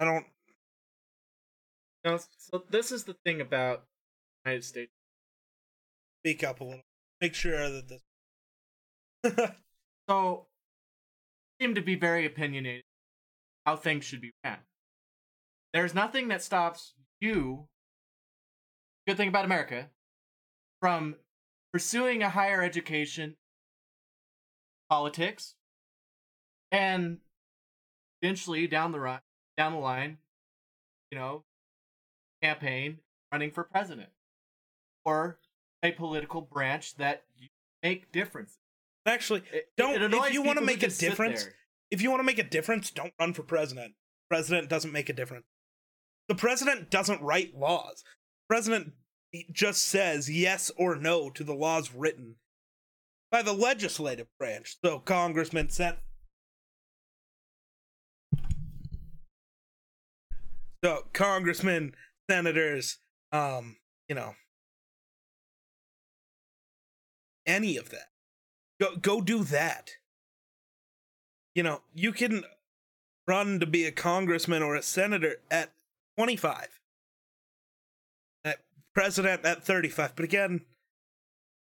I don't. Know, so this is the thing about United States. Speak up a little. Make sure that this. So, seem to be very opinionated how things should be ran. There's nothing that stops you, good thing about America, from pursuing a higher education, politics, and eventually down the ri- down the line, you know, campaign running for president or a political branch that you make difference. Actually, Don't- it if you wanna make a difference, if you want to make a difference, don't run for president. President doesn't make a difference. The president doesn't write laws. President just says yes or no to the laws written by the legislative branch. So congressmen, sent. So congressmen, senators, um, you know, any of that. Go go do that. You know, you can run to be a congressman or a senator at 25. President at 35. But again,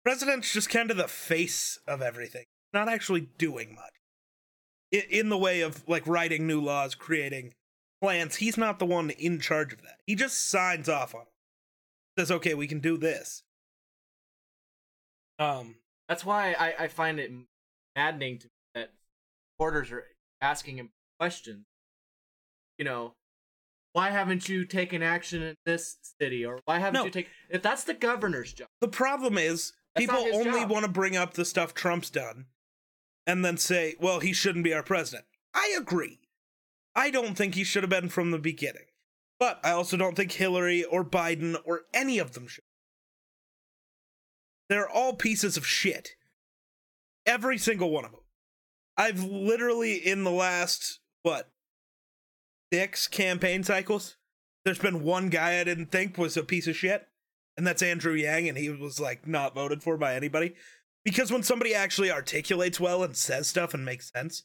president's just kind of the face of everything. Not actually doing much. In, in the way of like writing new laws, creating plans, he's not the one in charge of that. He just signs off on it. Says, okay, we can do this. Um, That's why I, I find it maddening to me that reporters are asking him questions. You know, why haven't you taken action in this city, or why haven't No. you taken? If that's the governor's job, The problem is That's people only want to bring up the stuff Trump's done and then say, well, he shouldn't be our president. I agree. I don't think he should have been from the beginning. But I also don't think Hillary or Biden or any of them should. They're all pieces of shit. Every single one of them. I've literally, in the last, what, six campaign cycles, there's been one guy I didn't think was a piece of shit and that's Andrew Yang, and he was like not voted for by anybody. Because when somebody actually articulates well and says stuff and makes sense,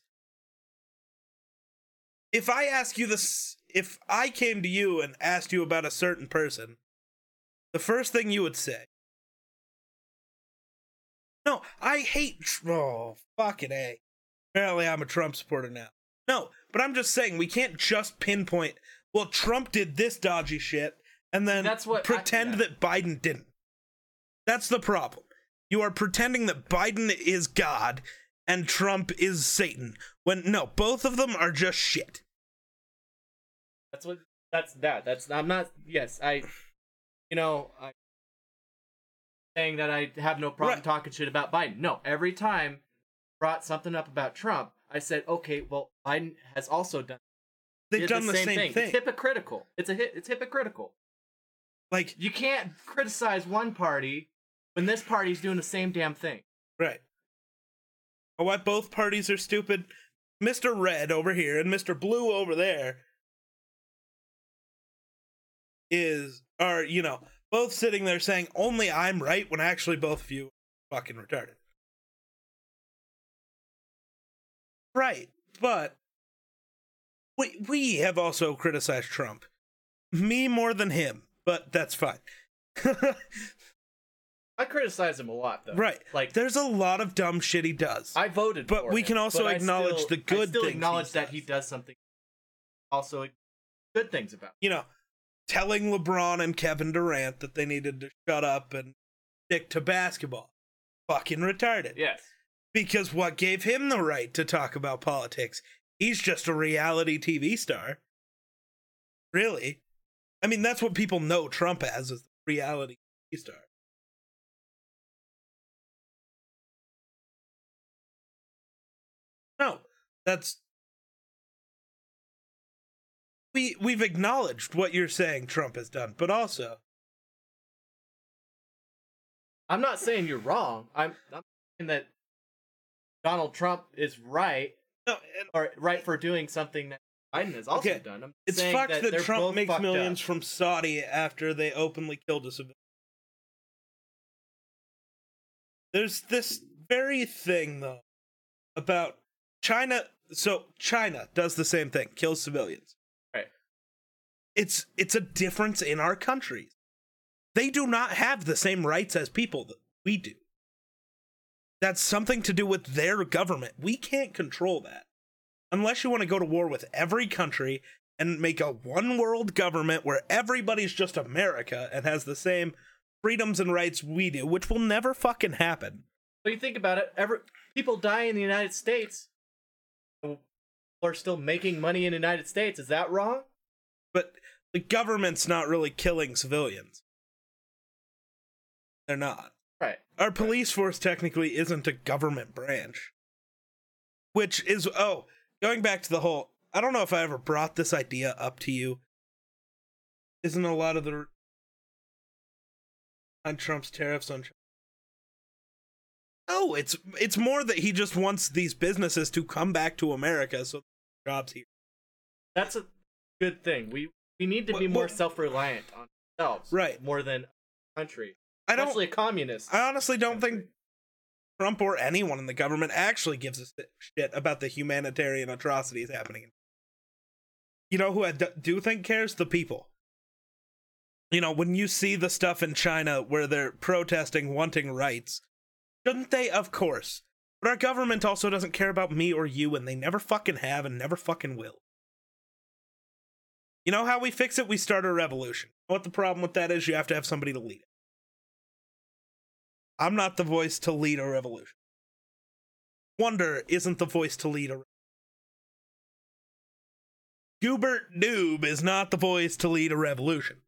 if I ask you this, if I came to you and asked you about a certain person, the first thing you would say, no, I hate, oh, fucking A. Apparently I'm a Trump supporter now. No, but I'm just saying we can't just pinpoint, well, Trump did this dodgy shit and then That's what I- pretend yeah. that Biden didn't. That's the problem. You are pretending that Biden is God and Trump is Satan. When no, both of them are just shit. that's what that's that. That's I'm not. Yes, I. You know, I saying that I have no problem Right. talking shit about Biden. No, every time brought something up about Trump, I said, okay, well, Biden has also done. They've done the, same, thing. It's hypocritical. It's a hit. It's hypocritical. Like, You can't criticize one party when this party's doing the same damn thing. right. Oh, Why both parties are stupid? Mr. Red over here and Mr. Blue over there is are, you know, both sitting there saying only I'm right when actually both of you are fucking retarded. Right. But we we have also criticized Trump. Me more than him, but that's fine. I criticize him a lot though. right. Like There's a lot of dumb shit he does. I voted, But we him, can also acknowledge still- the good I still things he acknowledge that does. he does something. Also, good things about. you know, telling LeBron and Kevin Durant that they needed to shut up and stick to basketball. Fucking retarded. Yes. Because what gave him the right to talk about politics? He's just a reality TV star. Really? I mean, that's what people know Trump as is reality TV star. No, that's we we've acknowledged what you're saying Trump has done, but also I'm not saying you're wrong. I'm, I'm saying that Donald Trump is right no, and or right for doing something that Biden has also Okay, done. I'm it's saying fucked that, that, Trump makes millions up. from Saudi after they openly killed a civilian. There's this very thing though about China. So China does the same thing, kills civilians. Right. It's it's a difference in our countries. They do not have the same rights as people that we do. That's something to do with their government. We can't control that. Unless you want to go to war with every country and make a one world government where everybody's just America and has the same freedoms and rights we do, which will never fucking happen. But you think about it, every people die in the United States. People are still making money in the United States. Is that wrong? But the government's not really killing civilians. They're not. Right. Our police force technically isn't a government branch. Which is, oh, going back to the whole, I don't know if I ever brought this idea up to you. Isn't a lot of the on Trump's tariffs on China. Oh, no, it's it's more that he just wants these businesses to come back to America so jobs here. That's a good thing. We we need to be Well- more well- self-reliant on ourselves, Right. More than a country, I don't especially a communist. I honestly don't think Trump or anyone in the government actually gives a shit about the humanitarian atrocities happening. You know who I do think cares? The people. You know, when you see the stuff in China where they're protesting, wanting rights, shouldn't they? Of course. But our government also doesn't care about me or you, and they never fucking have and never fucking will. You know how we fix it? We start a revolution. What the problem with that is, you have to have somebody to lead it. I'm not the voice to lead a revolution. Wonder isn't the voice to lead a. Revolution. Hubert Doob is not the voice to lead a revolution.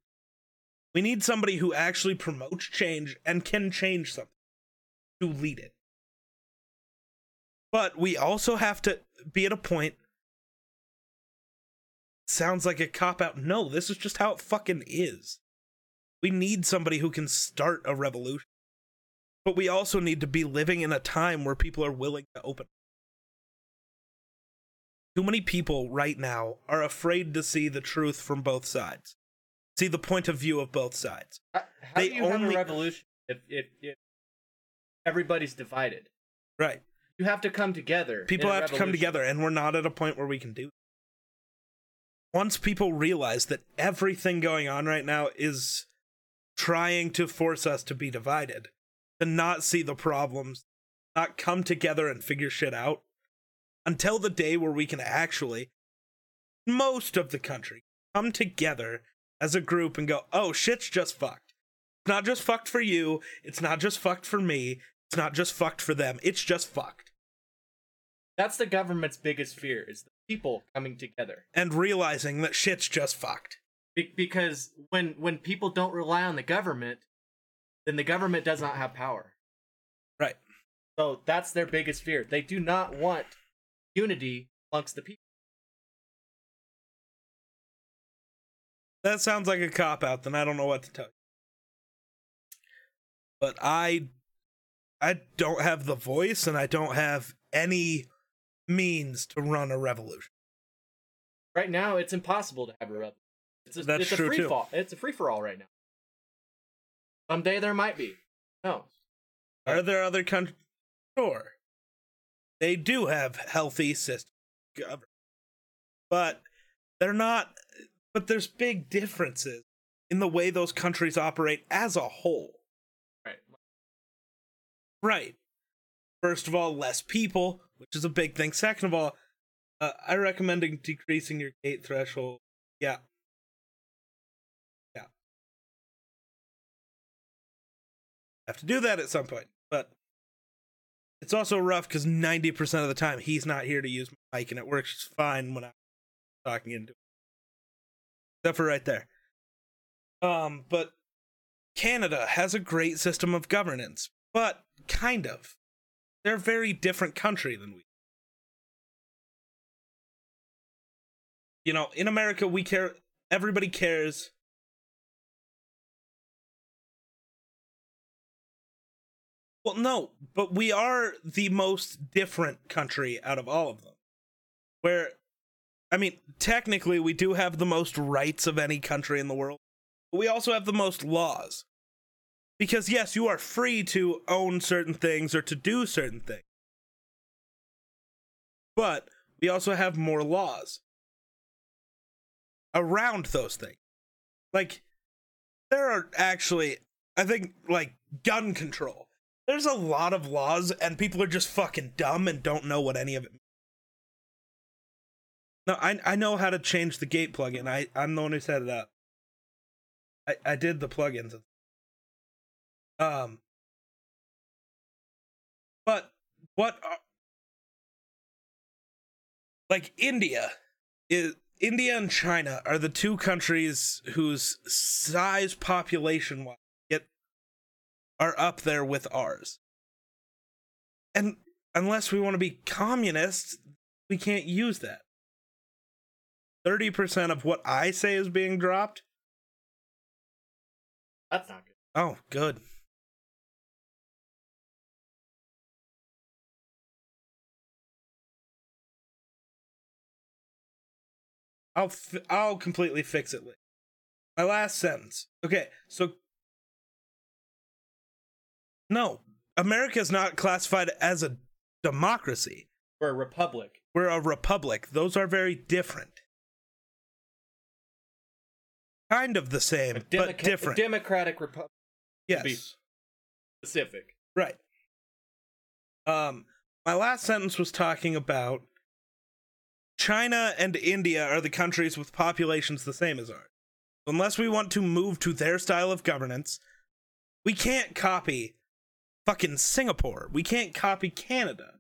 We need somebody who actually promotes change and can change something to lead it. But we also have to be at a point. Sounds like a cop out. No, this is just how it fucking is. We need somebody who can start a revolution. But we also need to be living in a time where people are willing to open. Too many people right now are afraid to see the truth from both sides, see the point of view of both sides. How, how they do you have a revolution if, if if everybody's divided? Right. You have to come together. People have to come together, and we're not at a point where we can do. that. Once people realize that everything going on right now is trying to force us to be divided, to not see the problems, not come together and figure shit out, until the day where we can actually, most of the country, come together as a group and go, oh, shit's just fucked. It's not just fucked for you. It's not just fucked for me. It's not just fucked for them. It's just fucked. That's the government's biggest fear: is the people coming together. and realizing that shit's just fucked. Be- because when when people don't rely on the government, then the government does not have power. Right. So that's their biggest fear. They do not want unity amongst the people. That sounds like a cop out, then I don't know what to tell you. But I I don't have the voice and I don't have any means to run a revolution. Right now, it's impossible to have a revolution. It's a, That's it's a free too. fall. It's a free for all right now. Someday there might be. No. Are there other countries? Sure. They do have healthy systems. But they're not but there's big differences in the way those countries operate as a whole. Right. Right. First of all, less people, which is a big thing. Second of all, uh, I recommend decreasing your gate threshold. Yeah. Have to do that at some point, but it's also rough because ninety percent of the time he's not here to use my mic, and it works fine when I'm talking into it. Except for right there. Um, but Canada has a great system of governance, but kind of. They're a very different country than we. You know, in America, we care. Everybody cares. Well, no, but we are the most different country out of all of them. Where, I mean, technically, we do have the most rights of any country in the world. But we also have the most laws. Because, yes, you are free to own certain things or to do certain things. But we also have more laws around those things. Like, there are actually, I think, like, gun control. There's a lot of laws, and people are just fucking dumb and don't know what any of it. No, I I know how to change the gate plugin. I I'm the one who set it up. I I did the plugins. Um. But what are, like India is India and China are the two countries whose size population wise are up there with ours. And unless we want to be communists, we can't use that. 30% of what I say is being dropped. That's not good. Oh, good. I'll fi- I'll completely fix it later. My last sentence. Okay, so no, America is not classified as a democracy. We're a republic. We're a republic. Those are very different. Kind of the same, A but different. A democratic republic. yes. Specific. Right. Um, my last sentence was talking about China and India are the countries with populations the same as ours. Unless we want to move to their style of governance, we can't copy fucking Singapore. We can't copy Canada.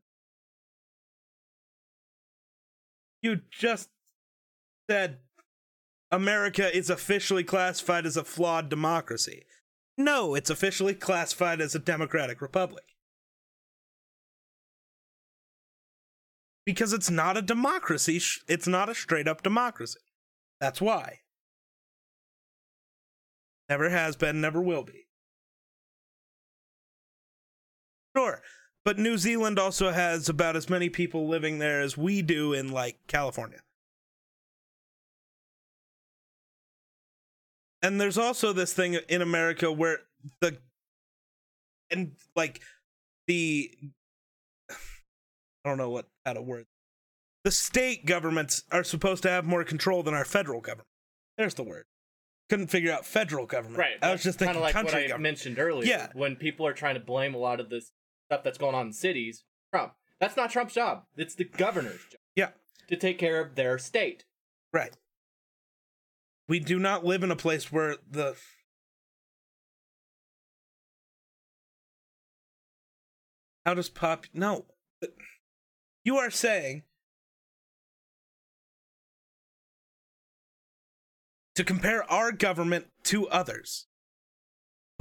You just said America is officially classified as a flawed democracy. No, it's officially classified as a democratic republic. Because it's not a democracy, it's not a straight up democracy. That's why. Never has been, never will be. Sure, but New Zealand also has about as many people living there as we do in, like, California. and there's also this thing in America where the and like the I don't know what how to word the state governments are supposed to have more control than our federal government. There's the word. Couldn't figure out federal government. Right. I was just kind thinking of like country what I government. mentioned earlier. Yeah. When people are trying to blame a lot of this stuff that's going on in cities, Trump. That's not Trump's job. It's the governor's job Yeah. to take care of their state. Right. We do not live in a place where the How does pop No. You are saying to compare our government to others.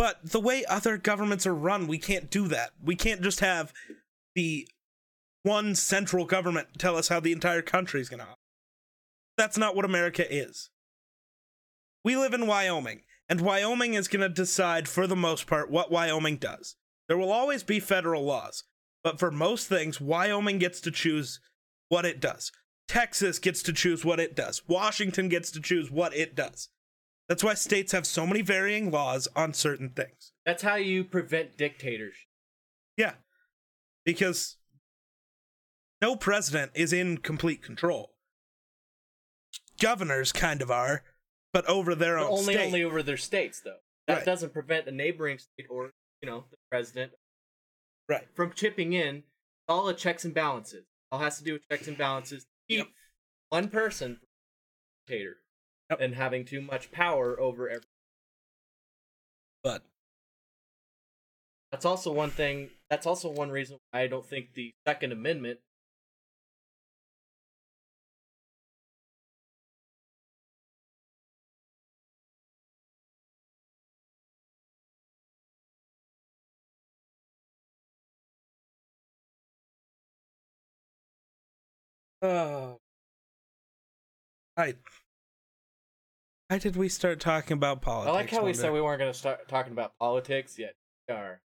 But the way other governments are run, we can't do that. We can't just have the one central government tell us how the entire country is going to operate. That's not what America is. We live in Wyoming, and Wyoming is going to decide, for the most part, what Wyoming does. There will always be federal laws, but for most things, Wyoming gets to choose what it does. Texas gets to choose what it does. Washington gets to choose what it does. That's why states have so many varying laws on certain things. That's how you prevent dictatorship. Yeah. Because no president is in complete control. Governors kind of are, but over their But own only state. only over their states though. That Right. doesn't prevent a neighboring state or you know the president Right. from chipping in. All the checks and balances. All has to do with checks and balances. Keep Yep. one person dictator Yep. and having too much power over every. But That's also one thing. That's also one reason why I don't think the Second Amendment. uh, I. Why did we start talking about politics? I like how we said we weren't going to start talking about politics yet. We are.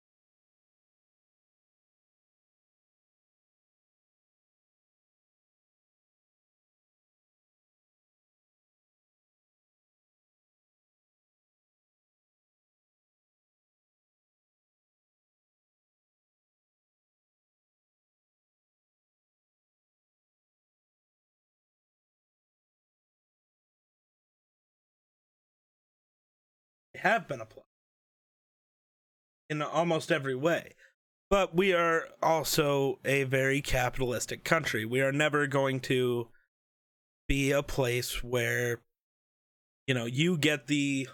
Have been applied in almost every way. But we are also a very capitalistic country. We are never going to be a place where, you know, you get the.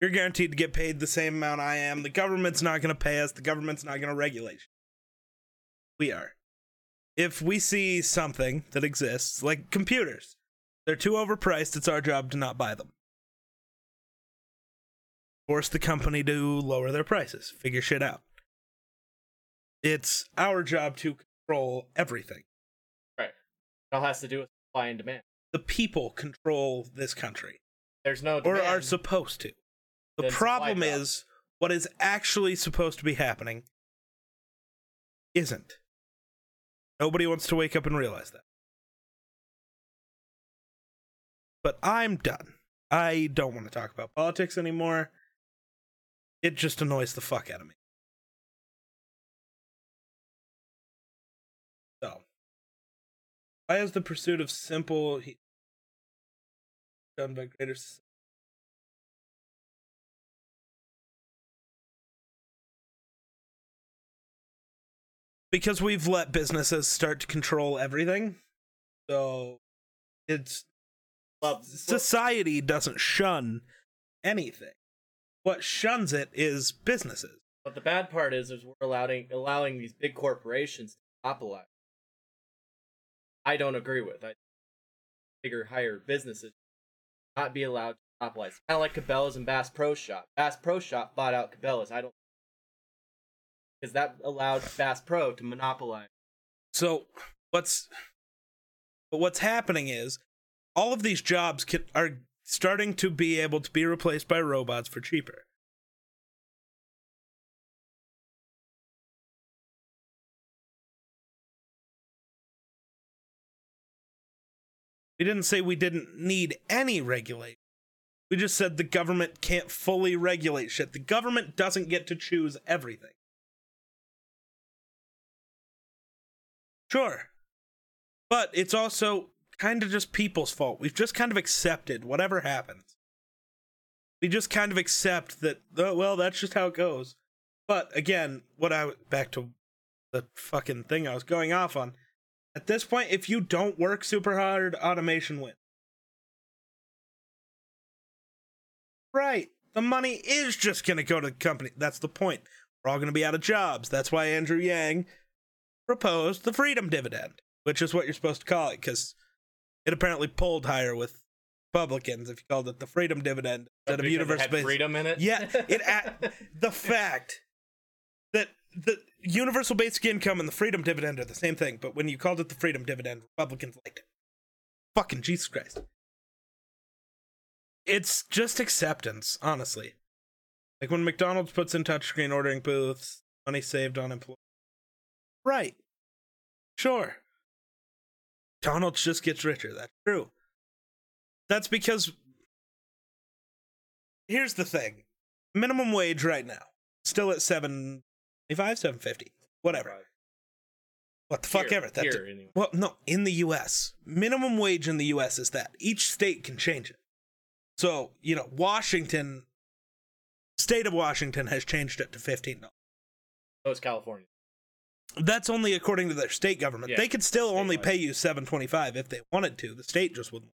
You're guaranteed to get paid the same amount I am. The government's not going to pay us. The government's not going to regulate. We are. If we see something that exists, like computers, they're too overpriced, it's our job to not buy them force the company to lower their prices, figure shit out. It's our job to control everything. Right. It all has to do with supply and demand. The people control this country, There's no or are supposed to. The problem is what is actually supposed to be happening isn't. Nobody wants to wake up and realize that. But I'm done. I don't want to talk about politics anymore. It just annoys the fuck out of me. So, why is the pursuit of simple he- done by greater because we've let businesses start to control everything. So it's Well, society doesn't shun anything. What shuns it is businesses. But the bad part is, is we're allowing allowing these big corporations to monopolize. I don't agree with. I bigger, higher businesses not be allowed to monopolize. Kind of like Cabela's and Bass Pro Shop. Bass Pro Shop bought out Cabela's. I don't because that allowed Bass Pro to monopolize. So what's but what's happening is all of these jobs can, are starting to be able to be replaced by robots for cheaper. We didn't say we didn't need any regulation. We just said the government can't fully regulate shit. The government doesn't get to choose everything. Sure. But it's also kind of just people's fault. We've just kind of accepted whatever happens. We just kind of accept that, oh, well, that's just how it goes. But again, what I back to the fucking thing I was going off on. At this point, if you don't work super hard, automation wins. Right. The money is just going to go to the company. That's the point. We're all going to be out of jobs. That's why Andrew Yang proposed the freedom dividend, which is what you're supposed to call it, because it apparently pulled higher with Republicans if you called it the freedom dividend instead of Because it universal had basic. freedom in it. Yeah, it a- the fact that the universal basic income and the freedom dividend are the same thing, but when you called it the freedom dividend, Republicans liked it. Fucking Jesus Christ. It's just acceptance, honestly. Like when McDonald's puts in touchscreen ordering booths, money saved on employees. Right. Sure. McDonald's just gets richer. That's true. That's because here's the thing. Minimum wage right now, still at seven five, seven fifty. Whatever. What the fuck Here- ever. That's here, anyway. well, no, in the US. Minimum wage in the US is that. Each state can change it. So, you know, Washington state of Washington has changed it to fifteen dollars. Oh, so is California. That's only according to their state government. Yeah, they could still only pay you seven twenty five if they wanted to. The state just wouldn't.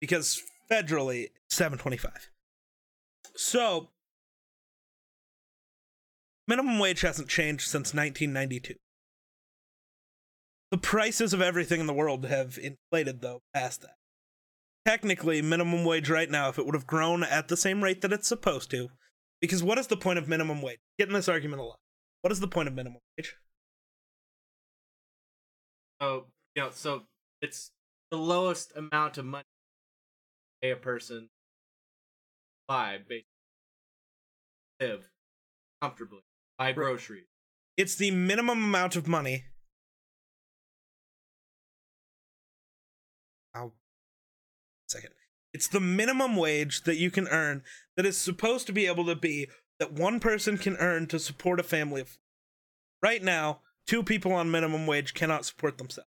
Because federally, seven twenty five. So minimum wage hasn't changed since nineteen ninety two. The prices of everything in the world have inflated though past that. Technically, minimum wage right now, if it would have grown at the same rate that it's supposed to, because what is the point of minimum wage? Getting this argument a lot. What is the point of minimum wage? So you know, so it's the lowest amount of money pay a person buy basically live comfortably, buy groceries. It's the minimum amount of money. I'll second. It's the minimum wage that you can earn that is supposed to be able to be that one person can earn to support a family of. Right now, two people on minimum wage cannot support themselves.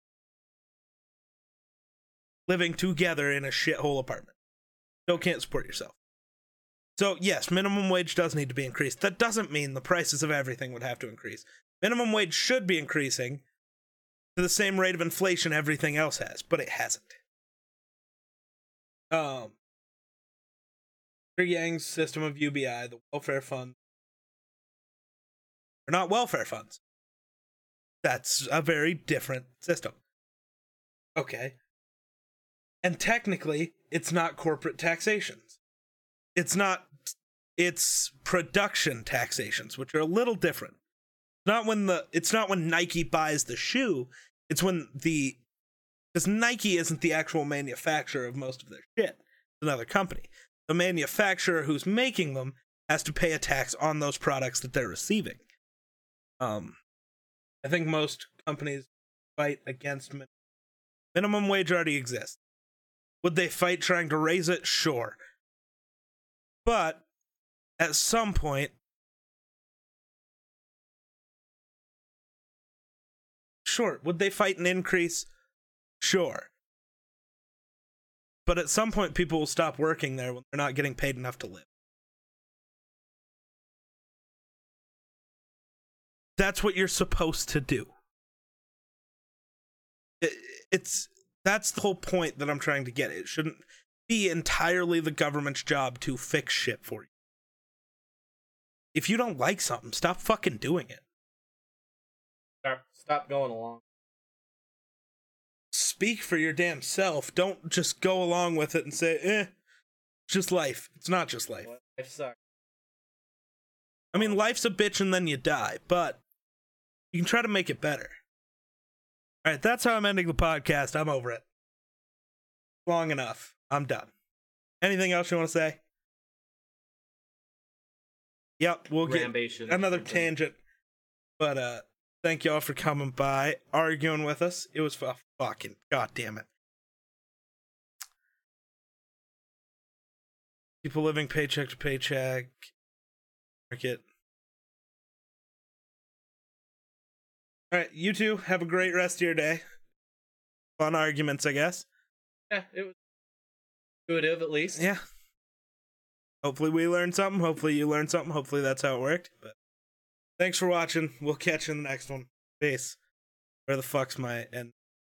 Living together in a shithole apartment. Still can't support yourself. So, yes, minimum wage does need to be increased. That doesn't mean the prices of everything would have to increase. Minimum wage should be increasing to the same rate of inflation everything else has, but it hasn't. Um, Mr. Yang's system of UBI, the welfare fund, are not welfare funds. That's a very different system. Okay. And technically, it's not corporate taxations. It's not it's production taxations, which are a little different. Not when the it's not when Nike buys the shoe, it's when the because Nike isn't the actual manufacturer of most of their shit. It's another company. the manufacturer who's making them has to pay a tax on those products that they're receiving. Um, I think most companies fight against min- minimum wage already exists. Would they fight trying to raise it? Sure. But at some point, sure. Would they fight an increase? Sure. But at some point, people will stop working there when they're not getting paid enough to live. That's what you're supposed to do. It, it's that's the whole point that I'm trying to get. It shouldn't be entirely the government's job to fix shit for you. If you don't like something, stop fucking doing it. Stop, stop going along. Speak for your damn self. Don't just go along with it and say, eh, just life. It's not just life. Life sucks. I mean, life's a bitch and then you die, but you can try to make it better. All right, that's how I'm ending the podcast. I'm over it. Long enough. I'm done. Anything else you want to say? Yep, we'll get another tangent. But uh thank y'all for coming by, arguing with us. It was fu- fucking god damn it. People living paycheck to paycheck. Market. Alright, you two have a great rest of your day. Fun arguments, I guess. Yeah, it was intuitive at least. Yeah. Hopefully we learned something. Hopefully you learned something. Hopefully that's how it worked. But thanks for watching. We'll catch you in the next one. Peace. Where the fuck's my end?